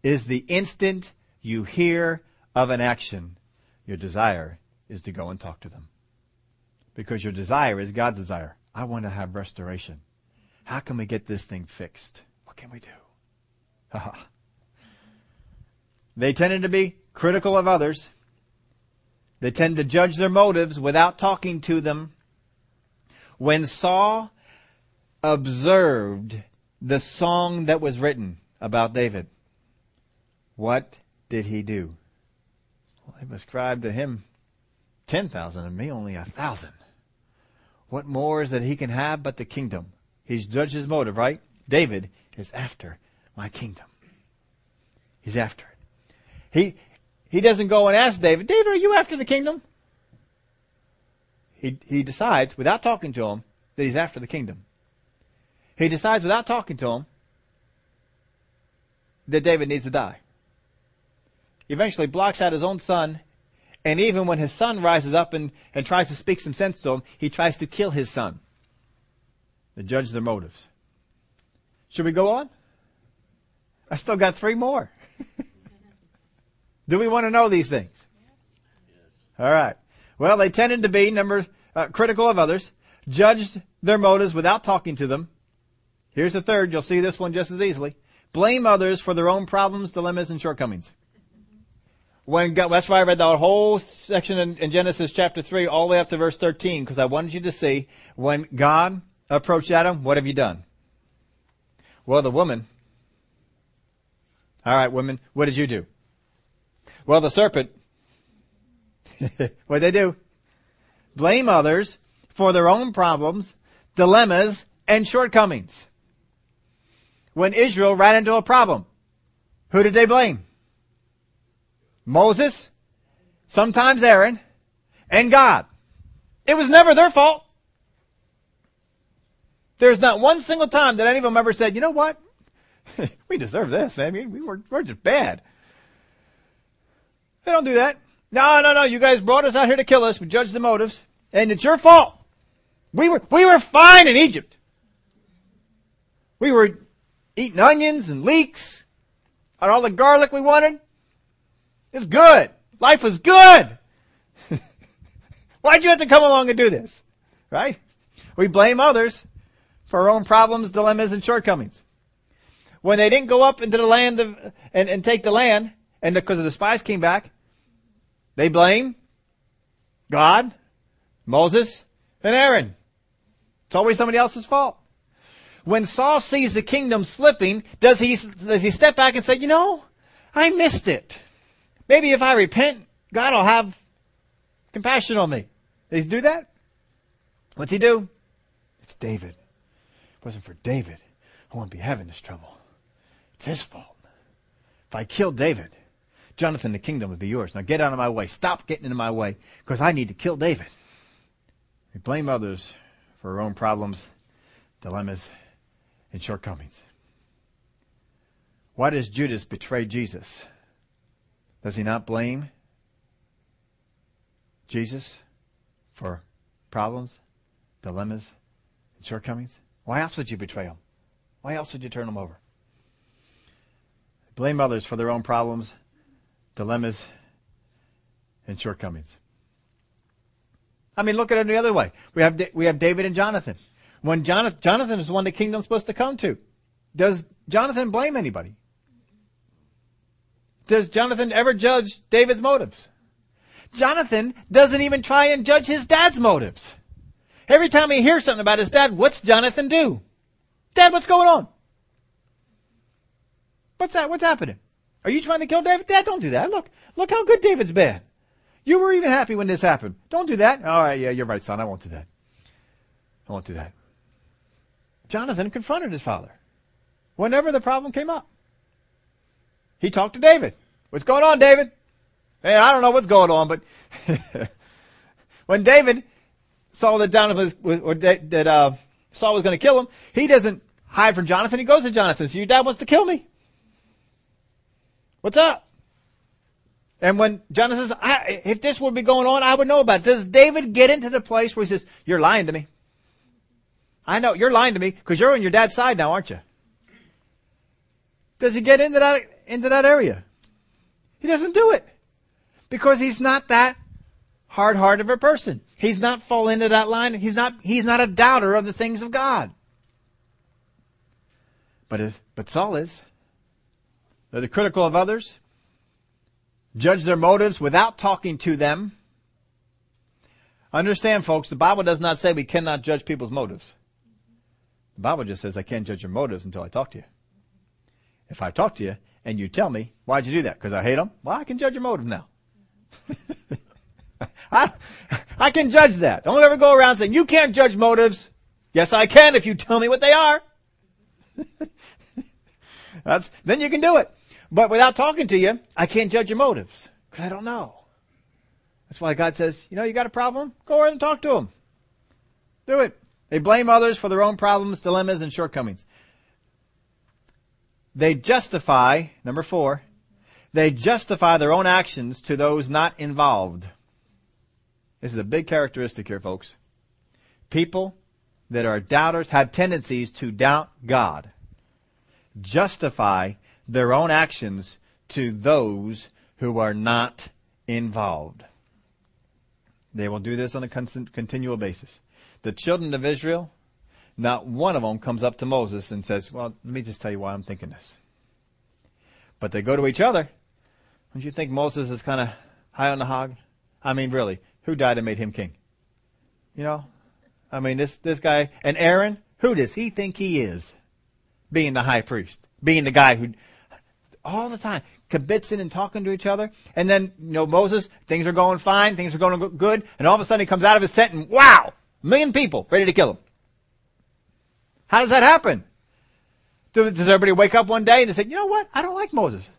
is the instant you hear of an action, your desire is to go and talk to them. Because your desire is God's desire. I want to have restoration. How can we get this thing fixed? What can we do? They tended to be critical of others. They tend to judge their motives without talking to them. When Saul observed the song that was written about David, what did he do? Well, they ascribed to him 10,000 and me only a thousand. What more is that he can have but the kingdom? He's judged his motive, right? David is after my kingdom. He's after it. He, he doesn't go and ask David, David, are you after the kingdom? He, he decides, without talking to him, that he's after the kingdom. He decides without talking to him that David needs to die. Eventually blocks out his own son, and even when his son rises up and, and tries to speak some sense to him, he tries to kill his son. To judge their motives. Should we go on? I still got three more. Do we want to know these things? All right. Well, they tended to be number uh, critical of others, judged their motives without talking to them. Here's the third. You'll see this one just as easily. Blame others for their own problems, dilemmas, and shortcomings. When God, that's why I read that whole section in, in Genesis chapter 3 all the way up to verse 13 because I wanted you to see when God approached Adam, what have you done? Well, the woman. All right, women, what did you do? Well, the serpent. what did they do? Blame others for their own problems, dilemmas, and shortcomings. When Israel ran into a problem, who did they blame? Moses, sometimes Aaron, and God. It was never their fault. There's not one single time that any of them ever said, you know what? we deserve this, man. We, were, we're just bad. They don't do that. No, no, no. You guys brought us out here to kill us. We judge the motives. And it's your fault. We were, we were fine in Egypt. We were eating onions and leeks and all the garlic we wanted. It's good. Life was good. Why'd you have to come along and do this? Right? We blame others for our own problems, dilemmas, and shortcomings. When they didn't go up into the land of, and, and take the land, and because the spies came back, they blame God, Moses, and Aaron. It's always somebody else's fault. When Saul sees the kingdom slipping, does he, does he step back and say, you know, I missed it. Maybe if I repent, God will have compassion on me. Does he do that? What's he do? It's David it wasn't for David, I wouldn't be having this trouble. It's his fault. If I killed David, Jonathan, the kingdom would be yours. Now get out of my way. Stop getting in my way because I need to kill David. We blame others for our own problems, dilemmas, and shortcomings. Why does Judas betray Jesus? Does he not blame Jesus for problems, dilemmas, and shortcomings? Why else would you betray him? Why else would you turn him over? Blame others for their own problems, dilemmas, and shortcomings. I mean, look at it the other way. We have, we have David and Jonathan. When Jonathan, Jonathan is the one the kingdom's supposed to come to. Does Jonathan blame anybody? Does Jonathan ever judge David's motives? Jonathan doesn't even try and judge his dad's motives. Every time he hears something about his dad, what's Jonathan do? Dad, what's going on? What's that? What's happening? Are you trying to kill David? Dad, don't do that. Look, look how good David's been. You were even happy when this happened. Don't do that. All right, yeah, you're right, son. I won't do that. I won't do that. Jonathan confronted his father whenever the problem came up. He talked to David. What's going on, David? Hey, I don't know what's going on, but when David saw that Jonathan was, or that uh, Saul was going to kill him, he doesn't hide from Jonathan. He goes to Jonathan. So your dad wants to kill me. What's up? And when Jonathan says, if this would be going on, I would know about it. Does David get into the place where he says, you're lying to me? I know, you're lying to me because you're on your dad's side now, aren't you? Does he get into that, into that area? He doesn't do it because he's not that hard-hearted of a person. He's not fall into that line. He's not, he's not a doubter of the things of God. But if, but Saul is. They're the critical of others. judge their motives without talking to them. Understand folks, the Bible does not say we cannot judge people's motives. The Bible just says I can't judge your motives until I talk to you. If I talk to you and you tell me, why'd you do that? Because I hate them? Well, I can judge your motive now. I, I can judge that. Don't ever go around saying, you can't judge motives. Yes, I can if you tell me what they are. That's, then you can do it. But without talking to you, I can't judge your motives because I don't know. That's why God says, you know, you got a problem? Go ahead and talk to them. Do it. They blame others for their own problems, dilemmas, and shortcomings. They justify, number four, they justify their own actions to those not involved. This is a big characteristic here, folks. People that are doubters have tendencies to doubt God. Justify their own actions to those who are not involved. They will do this on a constant, continual basis. The children of Israel, not one of them comes up to Moses and says, well, let me just tell you why I'm thinking this. But they go to each other. Don't you think Moses is kind of high on the hog? I mean, really, who died and made him king? You know? I mean, this, this guy, and Aaron, who does he think he is? Being the high priest. Being the guy who, all the time, kibitzing and talking to each other. And then, you know, Moses, things are going fine, things are going good, and all of a sudden he comes out of his tent and wow! Million people ready to kill him. How does that happen? Does everybody wake up one day and say, you know what? I don't like Moses.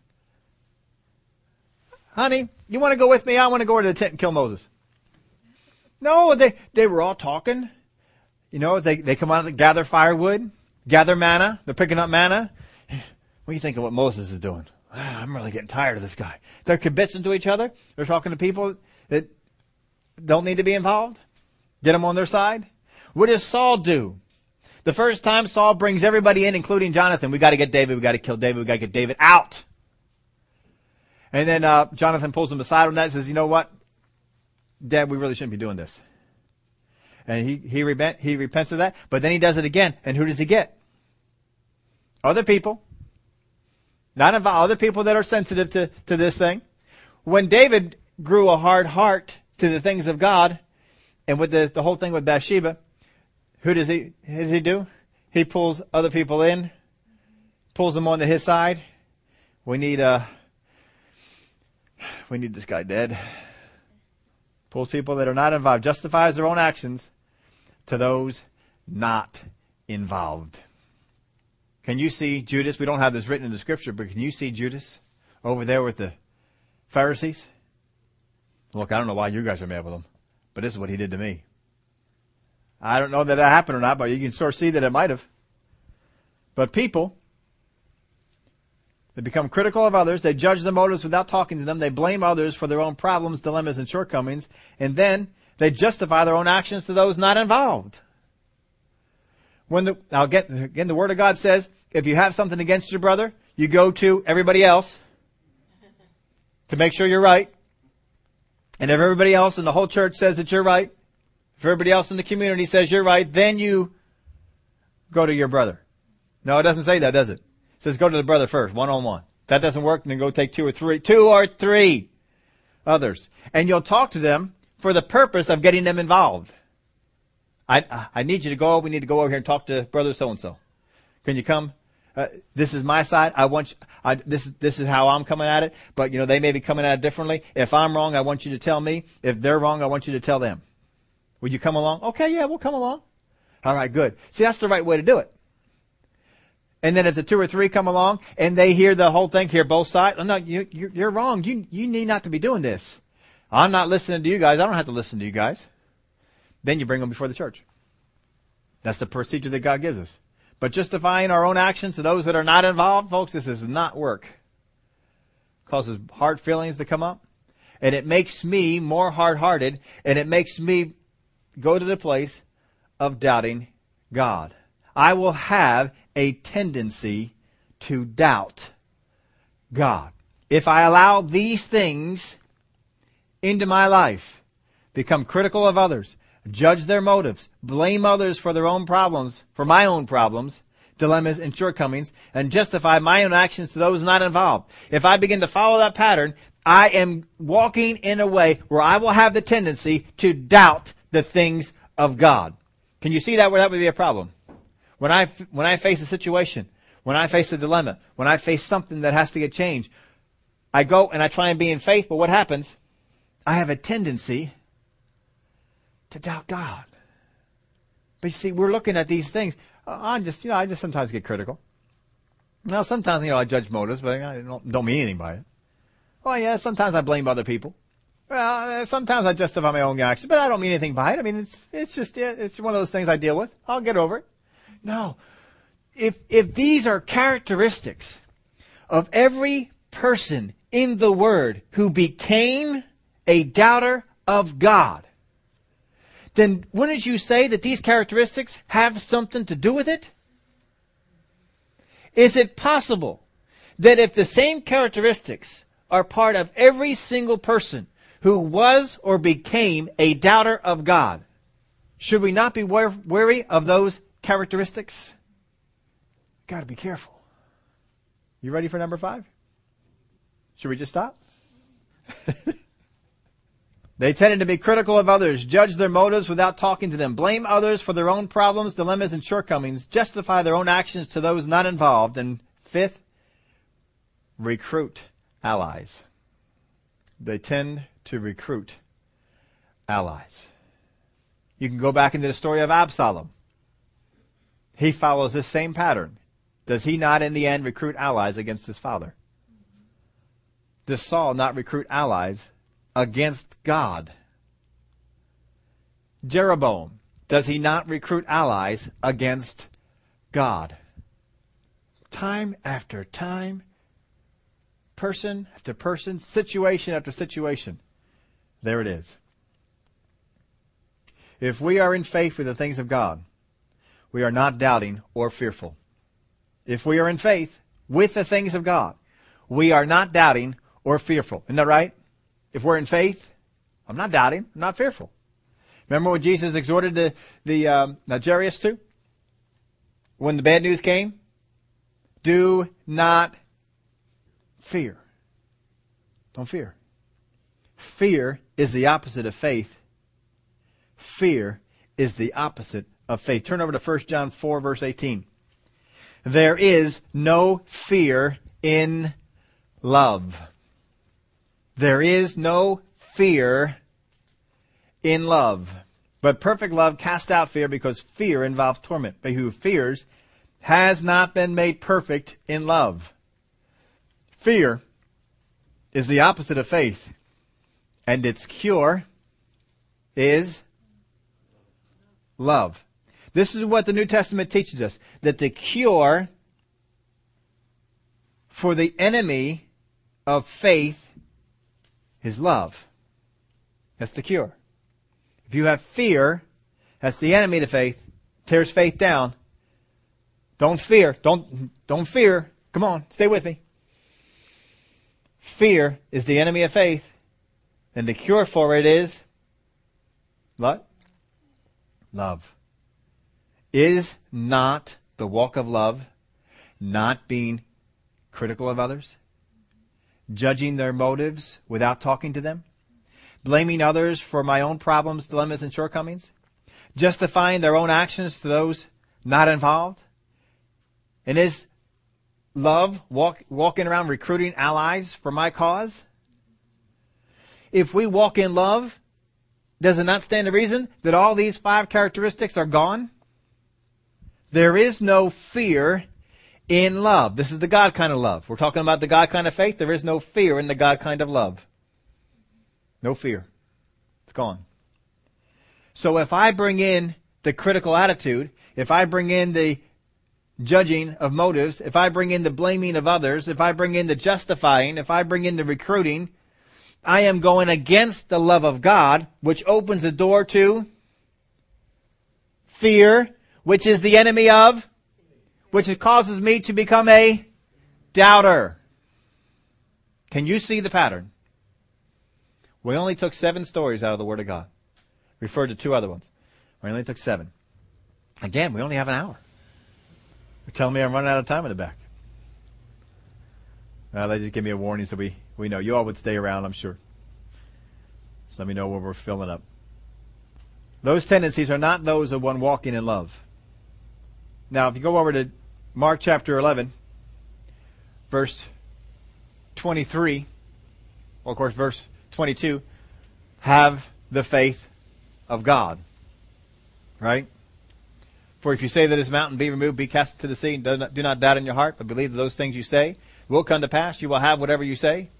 Honey, you want to go with me? I want to go to the tent and kill Moses. No, they, they were all talking. You know, they, they come out and gather firewood, gather manna. They're picking up manna. What do you think of what Moses is doing? Ah, I'm really getting tired of this guy. They're kibitzing to each other. They're talking to people that don't need to be involved. Get them on their side. What does Saul do? The first time Saul brings everybody in, including Jonathan. We got to get David. We got to kill David. We got to get David out. And then uh, Jonathan pulls him aside on that and says, "You know what, Dad? We really shouldn't be doing this." And he he repent he repents of that, but then he does it again. And who does he get? Other people, not involved, other people that are sensitive to to this thing. When David grew a hard heart to the things of God, and with the the whole thing with Bathsheba, who does he, does he do? He pulls other people in, pulls them onto his side. We need, uh, we need this guy dead. Pulls people that are not involved, justifies their own actions to those not involved. Can you see Judas? We don't have this written in the scripture, but can you see Judas over there with the Pharisees? Look, I don't know why you guys are mad with him, but this is what he did to me. I don't know that that happened or not, but you can sort of see that it might have. But people, they become critical of others. They judge the motives without talking to them. They blame others for their own problems, dilemmas, and shortcomings. And then they justify their own actions to those not involved. When the, now again, again, the Word of God says, if you have something against your brother, you go to everybody else to make sure you're right. And if everybody else in the whole church says that you're right, if everybody else in the community says you're right, then you go to your brother. No, it doesn't say that, does it? It says go to the brother first, one on one. That doesn't work, then go take two or three, two or three others. And you'll talk to them for the purpose of getting them involved. I, I need you to go, we need to go over here and talk to brother so and so. Can you come? Uh, this is my side. I want you, I, this is this is how I'm coming at it. But you know they may be coming at it differently. If I'm wrong, I want you to tell me. If they're wrong, I want you to tell them. Would you come along? Okay, yeah, we'll come along. All right, good. See, that's the right way to do it. And then if the two or three come along and they hear the whole thing, hear both sides, oh, no, you, you're, wrong. You, you need not to be doing this. I'm not listening to you guys. I don't have to listen to you guys. Then you bring them before the church. That's the procedure that God gives us. But justifying our own actions to those that are not involved, folks, this does not work. Causes hard feelings to come up. And it makes me more hard-hearted and it makes me go to the place of doubting God. I will have a tendency to doubt God. If I allow these things into my life, become critical of others, judge their motives, blame others for their own problems, for my own problems, dilemmas, and shortcomings, and justify my own actions to those not involved. If I begin to follow that pattern, I am walking in a way where I will have the tendency to doubt the things of God. Can you see that where that would be a problem? When I, when I face a situation, when I face a dilemma, when I face something that has to get changed, I go and I try and be in faith, but what happens? I have a tendency to doubt God. But you see, we're looking at these things. I'm just, you know, I just sometimes get critical. Now, sometimes, you know, I judge motives, but I don't, don't mean anything by it. Well, yeah, sometimes I blame other people. Well, uh, sometimes I justify my own actions, but I don't mean anything by it. I mean, it's, it's just, it's one of those things I deal with. I'll get over it. No. If, if these are characteristics of every person in the Word who became a doubter of God, then wouldn't you say that these characteristics have something to do with it? Is it possible that if the same characteristics are part of every single person who was or became a doubter of God, should we not be wary of those characteristics? Got to be careful. You ready for number five? Should we just stop? They tended to be critical of others, judge their motives without talking to them, blame others for their own problems, dilemmas, and shortcomings, justify their own actions to those not involved, and fifth, recruit allies. They tend to recruit allies. You can go back into the story of Absalom. He follows this same pattern. Does he not in the end recruit allies against his father? Does Saul not recruit allies against God? Jeroboam, does he not recruit allies against God? Time after time, person after person, situation after situation. There it is. If we are in faith with the things of God, we are not doubting or fearful. If we are in faith with the things of God, we are not doubting or fearful. Isn't that right? If we're in faith, I'm not doubting. I'm not fearful. Remember what Jesus exhorted the, the um, Jairus to? When the bad news came? Do not fear. Don't fear. Fear is the opposite of faith. Fear is the opposite of faith. Turn over to 1 John 4 verse 18. There is no fear in love. There is no fear in love. But perfect love casts out fear because fear involves torment. But who fears has not been made perfect in love. Fear is the opposite of faith. And its cure is love. This is what the New Testament teaches us. That the cure for the enemy of faith is love. That's the cure. If you have fear, that's the enemy to faith, tears faith down. Don't fear. Don't, don't fear. Come on, stay with me. Fear is the enemy of faith, and the cure for it is what? Love. Is not the walk of love not being critical of others? judging their motives without talking to them, blaming others for my own problems, dilemmas, and shortcomings, justifying their own actions to those not involved, and is love walk, walking around recruiting allies for my cause? If we walk in love, does it not stand to reason that all these five characteristics are gone? There is no fear in love. This is the God kind of love. We're talking about the God kind of faith. There is no fear in the God kind of love. No fear. It's gone. So if I bring in the critical attitude, if I bring in the judging of motives, if I bring in the blaming of others, if I bring in the justifying, if I bring in the recruiting, I am going against the love of God, which opens the door to fear, which is the enemy of which causes me to become a doubter. Can you see the pattern? We only took seven stories out of the Word of God. Referred to two other ones. We only took seven. Again, we only have an hour. You're telling me I'm running out of time in the back. Uh, they just give me a warning so we, we know. You all would stay around, I'm sure. So let me know where we're filling up. Those tendencies are not those of one walking in love. Now, if you go over to Mark chapter 11, verse 23, well, of course, verse 22, have the faith of God. Right? For if you say that this mountain be removed, be cast to the sea, and do not, do not doubt in your heart, but believe that those things you say will come to pass, you will have whatever you say.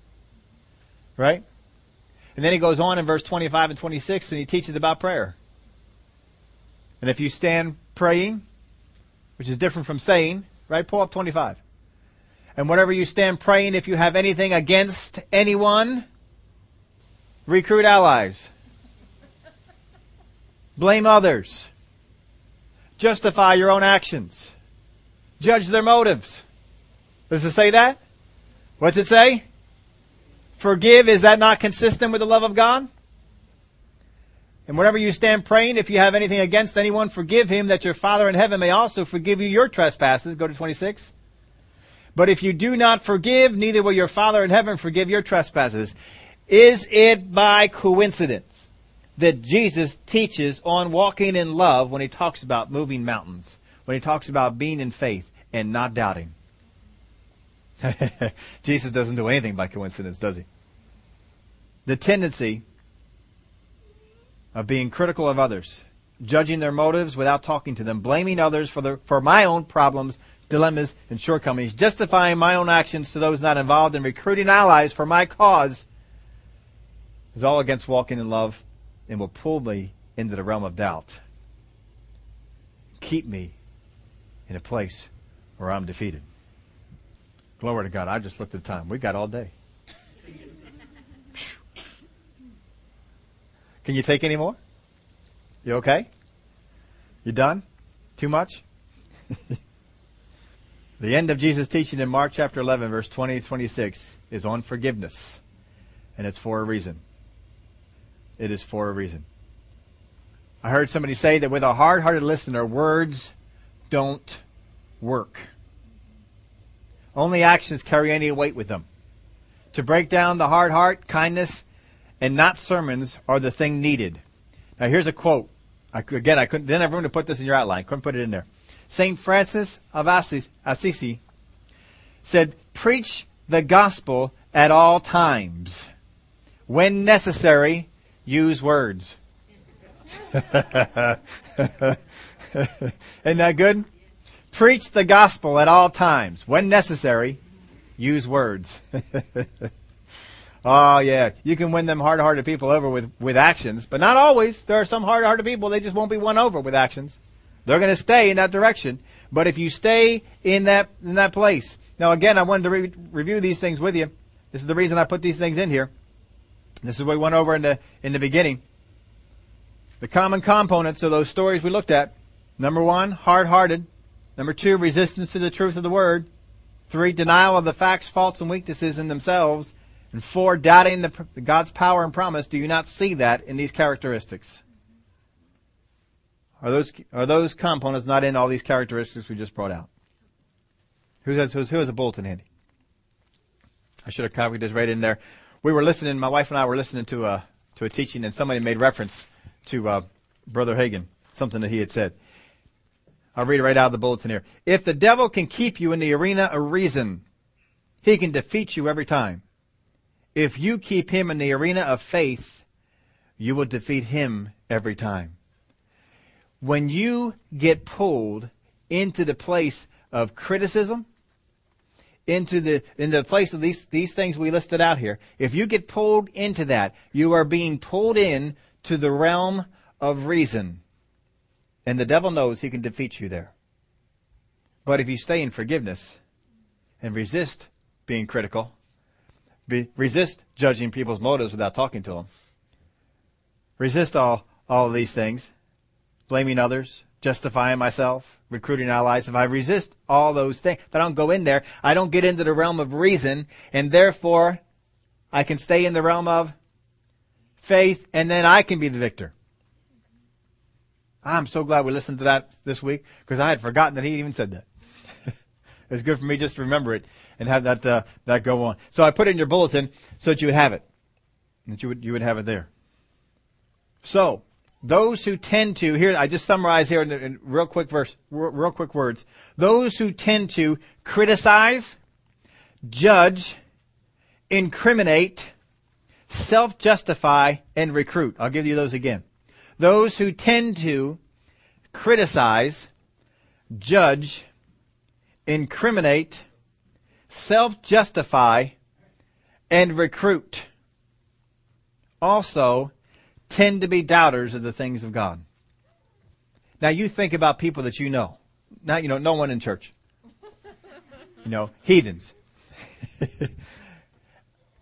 Right? And then he goes on in verse 25 and 26 and he teaches about prayer. And if you stand praying, which is different from saying, right? Pull up 25. And whatever you stand praying, if you have anything against anyone, recruit allies. Blame others. Justify your own actions. Judge their motives. Does it say that? What's it say? Forgive, is that not consistent with the love of God? And whenever you stand praying, if you have anything against anyone, forgive him that your Father in heaven may also forgive you your trespasses. Go to 26. But if you do not forgive, neither will your Father in heaven forgive your trespasses. Is it by coincidence that Jesus teaches on walking in love when he talks about moving mountains, when he talks about being in faith and not doubting? Jesus doesn't do anything by coincidence, does he? The tendency of being critical of others, judging their motives without talking to them, blaming others for for my own problems, dilemmas, and shortcomings, justifying my own actions to those not involved, and recruiting allies for my cause is all against walking in love and will pull me into the realm of doubt. Keep me in a place where I'm defeated. Glory to God. I just looked at the time. We got all day. Can you take any more? You okay? You done? Too much? the end of Jesus' teaching in Mark chapter 11, verse 20 26 is on forgiveness. And it's for a reason. It is for a reason. I heard somebody say that with a hard hearted listener, words don't work. Only actions carry any weight with them. To break down the hard heart, kindness, and not sermons are the thing needed. Now here's a quote. I, again, I couldn't, didn't have room to put this in your outline. Couldn't put it in there. St. Francis of Assisi said, preach the gospel at all times. When necessary, use words. Isn't that good? Preach the gospel at all times. When necessary, use words. oh yeah, you can win them hard-hearted people over with, with actions, but not always. There are some hard-hearted people, they just won't be won over with actions. They're going to stay in that direction. But if you stay in that, in that place. Now again, I wanted to re- review these things with you. This is the reason I put these things in here. This is what we went over in the, in the beginning. The common components of those stories we looked at. Number one, hard-hearted. Number two, resistance to the truth of the word. Three, denial of the facts, faults, and weaknesses in themselves. And four, doubting the, God's power and promise. Do you not see that in these characteristics? Are those, are those components not in all these characteristics we just brought out? Who has, who has a bulletin handy? I should have copied this right in there. We were listening, my wife and I were listening to a, to a teaching and somebody made reference to, uh, Brother Hagin, something that he had said. I'll read it right out of the bulletin here. If the devil can keep you in the arena of reason, he can defeat you every time. If you keep him in the arena of faith, you will defeat him every time. When you get pulled into the place of criticism, into the into the place of these these things we listed out here, if you get pulled into that, you are being pulled in to the realm of reason. And the devil knows he can defeat you there. But if you stay in forgiveness and resist being critical, be, resist judging people's motives without talking to them, resist all, all of these things, blaming others, justifying myself, recruiting allies, if I resist all those things, if I don't go in there, I don't get into the realm of reason, and therefore I can stay in the realm of faith, and then I can be the victor. I'm so glad we listened to that this week because I had forgotten that he even said that. It's good for me just to remember it and have that uh, that go on. So I put it in your bulletin so that you would have it, that you would you would have it there. So those who tend to here, I just summarize here in, in real quick verse, real, real quick words. Those who tend to criticize, judge, incriminate, self-justify, and recruit. I'll give you those again. Those who tend to criticize, judge, incriminate, self-justify, and recruit. Also, tend to be doubters of the things of God. Now you think about people that you know. Not, you know, no one in church. You know, heathens.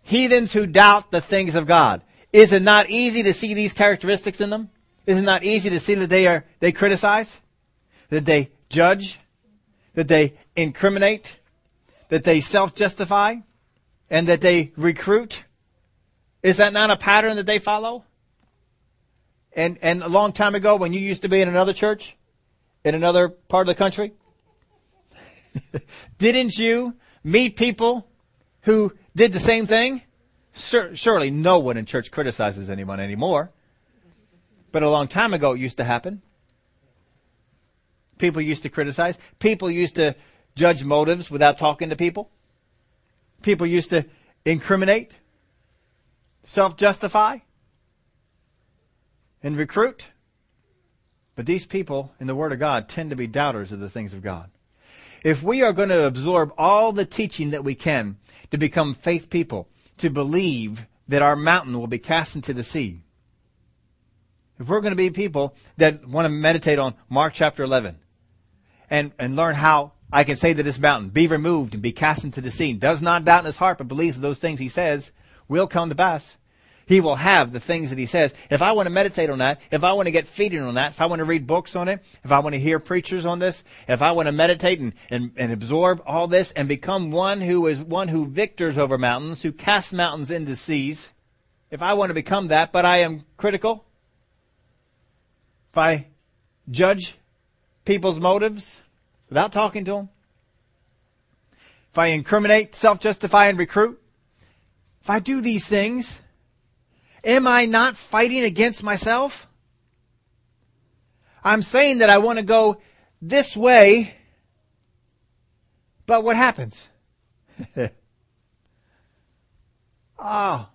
heathens who doubt the things of God. Is it not easy to see these characteristics in them? Is it not easy to see that they are, they criticize? That they judge? That they incriminate? That they self-justify? And that they recruit? Is that not a pattern that they follow? And, and a long time ago when you used to be in another church, in another part of the country, didn't you meet people who did the same thing? Sur- surely no one in church criticizes anyone anymore. But a long time ago it used to happen. People used to criticize. People used to judge motives without talking to people. People used to incriminate, self-justify and recruit. But these people in the Word of God tend to be doubters of the things of God. If we are going to absorb all the teaching that we can to become faith people, to believe that our mountain will be cast into the sea, if we're going to be people that want to meditate on Mark chapter 11 and, and learn how I can say to this mountain, be removed and be cast into the sea, does not doubt in his heart, but believes those things he says will come to pass. He will have the things that he says. If I want to meditate on that, if I want to get feeding on that, if I want to read books on it, if I want to hear preachers on this, if I want to meditate and, and, and absorb all this and become one who is one who victors over mountains, who casts mountains into seas, if I want to become that, but I am critical, if I judge people's motives without talking to them, if I incriminate, self-justify, and recruit, if I do these things, Am I not fighting against myself? I'm saying that I want to go this way, but what happens? Ah, oh,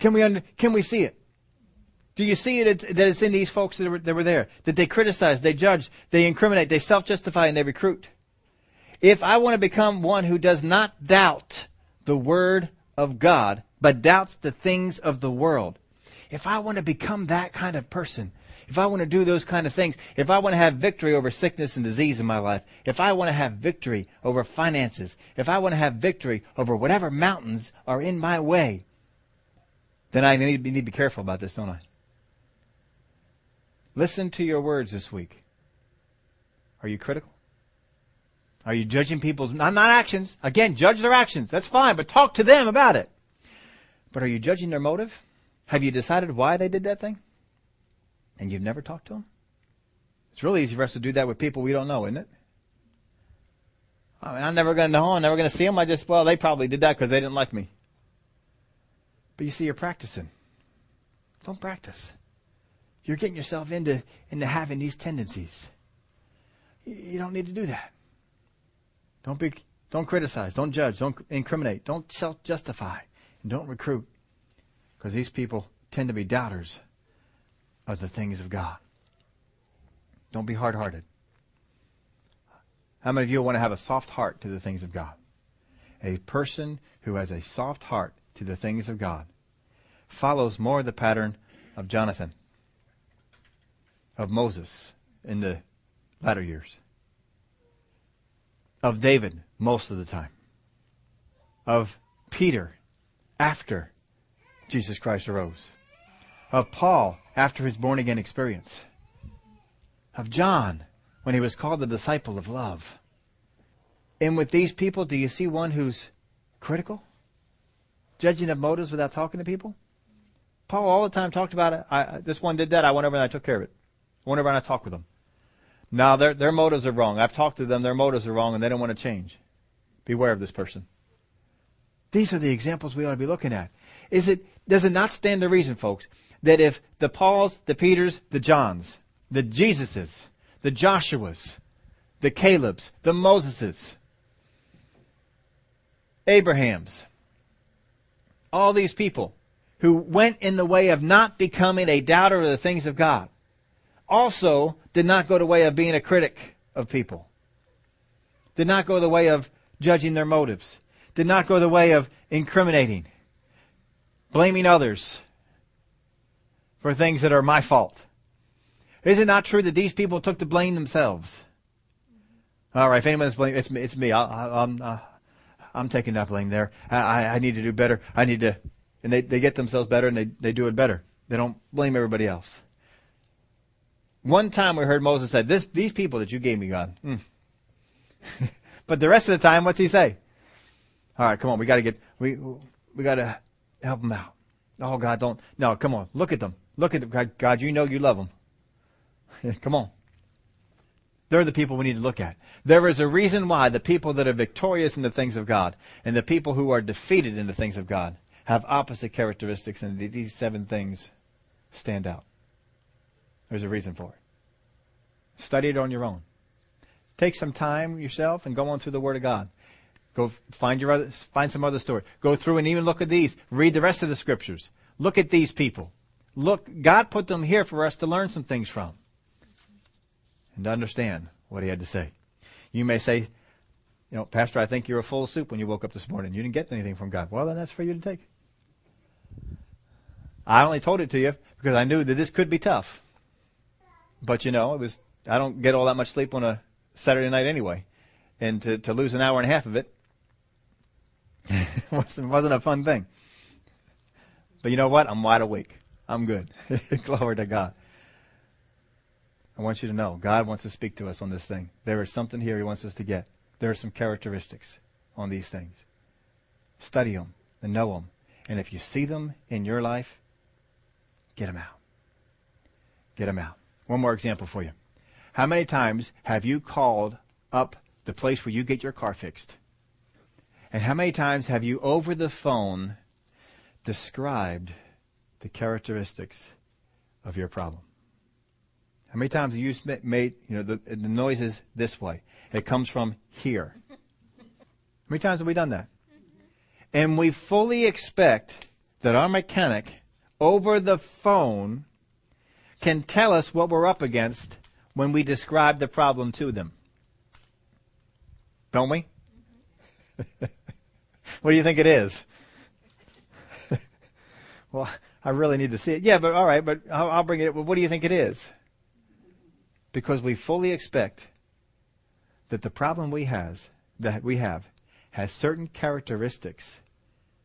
can we under, can we see it? Do you see it that it's in these folks that were, that were there? That they criticize, they judge, they incriminate, they self-justify, and they recruit. If I want to become one who does not doubt the Word of God, but doubts the things of the world. If I want to become that kind of person, if I want to do those kind of things, if I want to have victory over sickness and disease in my life, if I want to have victory over finances, if I want to have victory over whatever mountains are in my way, then I need, need to be careful about this, don't I? Listen to your words this week. Are you critical? Are you judging people's, not, not actions. Again, judge their actions. That's fine, but talk to them about it. But are you judging their motive? Have you decided why they did that thing? And you've never talked to them? It's really easy for us to do that with people we don't know, isn't it? I mean, I'm never going to know. I'm never going to see them. I just, well, they probably did that because they didn't like me. But you see, you're practicing. Don't practice. You're getting yourself into, into having these tendencies. You don't need to do that. Don't be, don't criticize, don't judge, don't incriminate, don't self-justify, and don't recruit. Because these people tend to be doubters of the things of God. Don't be hard-hearted. How many of you want to have a soft heart to the things of God? A person who has a soft heart to the things of God follows more the pattern of Jonathan, of Moses in the latter years of David most of the time, of Peter after Jesus Christ arose, of Paul after his born again experience, of John when he was called the disciple of love. And with these people, do you see one who's critical? Judging of motives without talking to people? Paul all the time talked about it. I, this one did that. I went over and I took care of it. I went over and I talked with them. No, their, their motives are wrong. I've talked to them. Their motives are wrong and they don't want to change. Beware of this person. These are the examples we ought to be looking at. Is it, does it not stand to reason, folks, that if the Pauls, the Peters, the Johns, the Jesuses, the Joshuas, the Calebs, the Moseses, Abrahams, all these people who went in the way of not becoming a doubter of the things of God, also did not go the way of being a critic of people, did not go the way of judging their motives, did not go the way of incriminating, blaming others for things that are my fault. Is it not true that these people took the blame themselves? All right, if anyone's blame, it's me. It's me. I, am uh, I'm taking that blame there. I, I need to do better. I need to, and they, they get themselves better and they, they do it better. They don't blame everybody else. One time we heard Moses say, "This, these people that you gave me, God." Mm. but the rest of the time, what's he say? All right, come on, we got to get we we got to help them out. Oh God, don't no, come on, look at them, look at them, God, God you know you love them. come on. They're the people we need to look at. There is a reason why the people that are victorious in the things of God and the people who are defeated in the things of God have opposite characteristics, and these seven things stand out. There's a reason for it. Study it on your own. Take some time yourself and go on through the Word of God. Go find your other, find some other story. Go through and even look at these. Read the rest of the scriptures. Look at these people. Look, God put them here for us to learn some things from and to understand what he had to say. You may say, you know, Pastor, I think you're a full soup when you woke up this morning. You didn't get anything from God. Well, then that's for you to take. I only told it to you because I knew that this could be tough. But you know, it was, I don't get all that much sleep on a Saturday night anyway. And to, to lose an hour and a half of it wasn't, wasn't a fun thing. But you know what? I'm wide awake. I'm good. Glory to God. I want you to know God wants to speak to us on this thing. There is something here He wants us to get. There are some characteristics on these things. Study them and know them. And if you see them in your life, get them out. Get them out. One more example for you. How many times have you called up the place where you get your car fixed? And how many times have you over the phone described the characteristics of your problem? How many times have you made, you know, the, the this way? It comes from here. How many times have we done that? And we fully expect that our mechanic over the phone can tell us what we're up against when we describe the problem to them. Don't we? what do you think it is? well, I really need to see it. Yeah, but all right, but I'll, I'll bring it. Well, what do you think it is? because we fully expect that the problem we has that we have has certain characteristics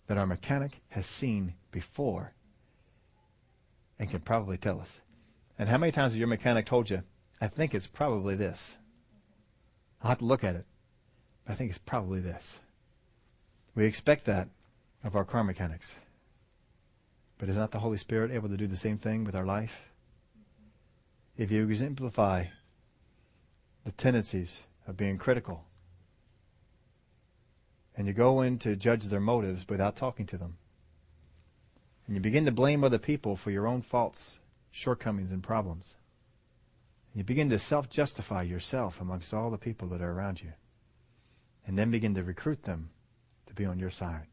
that our mechanic has seen before and can probably tell us. And how many times has your mechanic told you, I think it's probably this? I'll have to look at it, but I think it's probably this. We expect that of our car mechanics. But is not the Holy Spirit able to do the same thing with our life? if you exemplify the tendencies of being critical and you go in to judge their motives without talking to them, and you begin to blame other people for your own faults, shortcomings, and problems, you begin to self justify yourself amongst all the people that are around you, and then begin to recruit them to be on your side.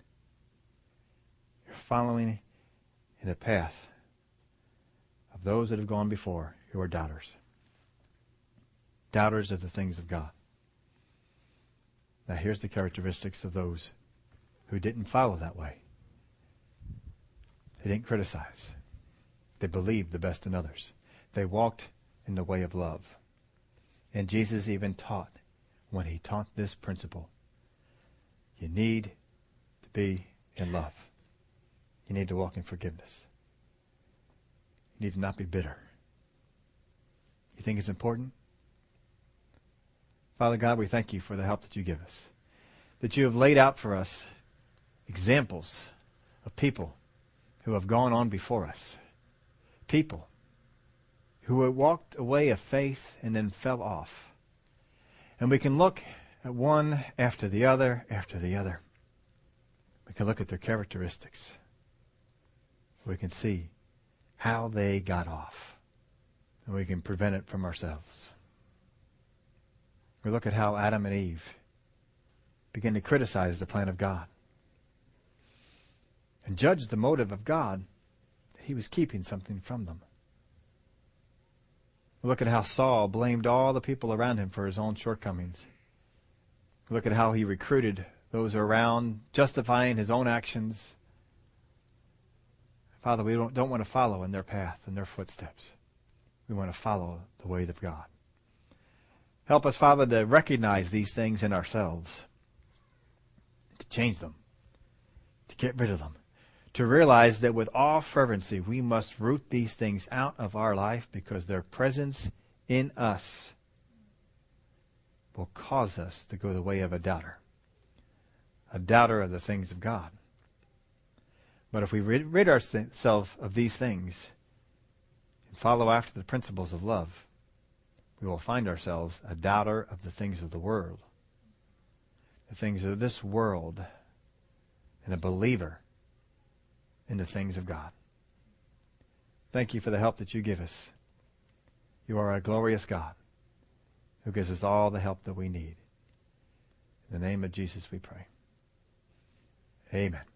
You're following in a path of those that have gone before who are doubters. Doubters of the things of God. Now, here's the characteristics of those who didn't follow that way. They didn't criticize. They believed the best in others. They walked in the way of love. And Jesus even taught when he taught this principle. You need to be in love. You need to walk in forgiveness. You need to not be bitter. You think it's important? Father God, we thank you for the help that you give us. That you have laid out for us examples of people who have gone on before us. People who have walked away of faith and then fell off. And we can look at one after the other after the other. We can look at their characteristics. We can see how they got off. And we can prevent it from ourselves. We look at how Adam and Eve begin to criticize the plan of God and judge the motive of God he was keeping something from them. Look at how Saul blamed all the people around him for his own shortcomings. Look at how he recruited those around, justifying his own actions. Father, we don't, don't want to follow in their path and their footsteps. We want to follow the way of God. Help us, Father, to recognize these things in ourselves, to change them, to get rid of them, to realize that with all fervency we must root these things out of our life because their presence in us will cause us to go the way of a doubter, a doubter of the things of God. But if we rid, rid ourselves of these things and follow after the principles of love, we will find ourselves a doubter of the things of the world, the things of this world, and a believer in the things of God. Thank you for the help that you give us. You are a glorious God who gives us all the help that we need. In the name of Jesus we pray. Amen.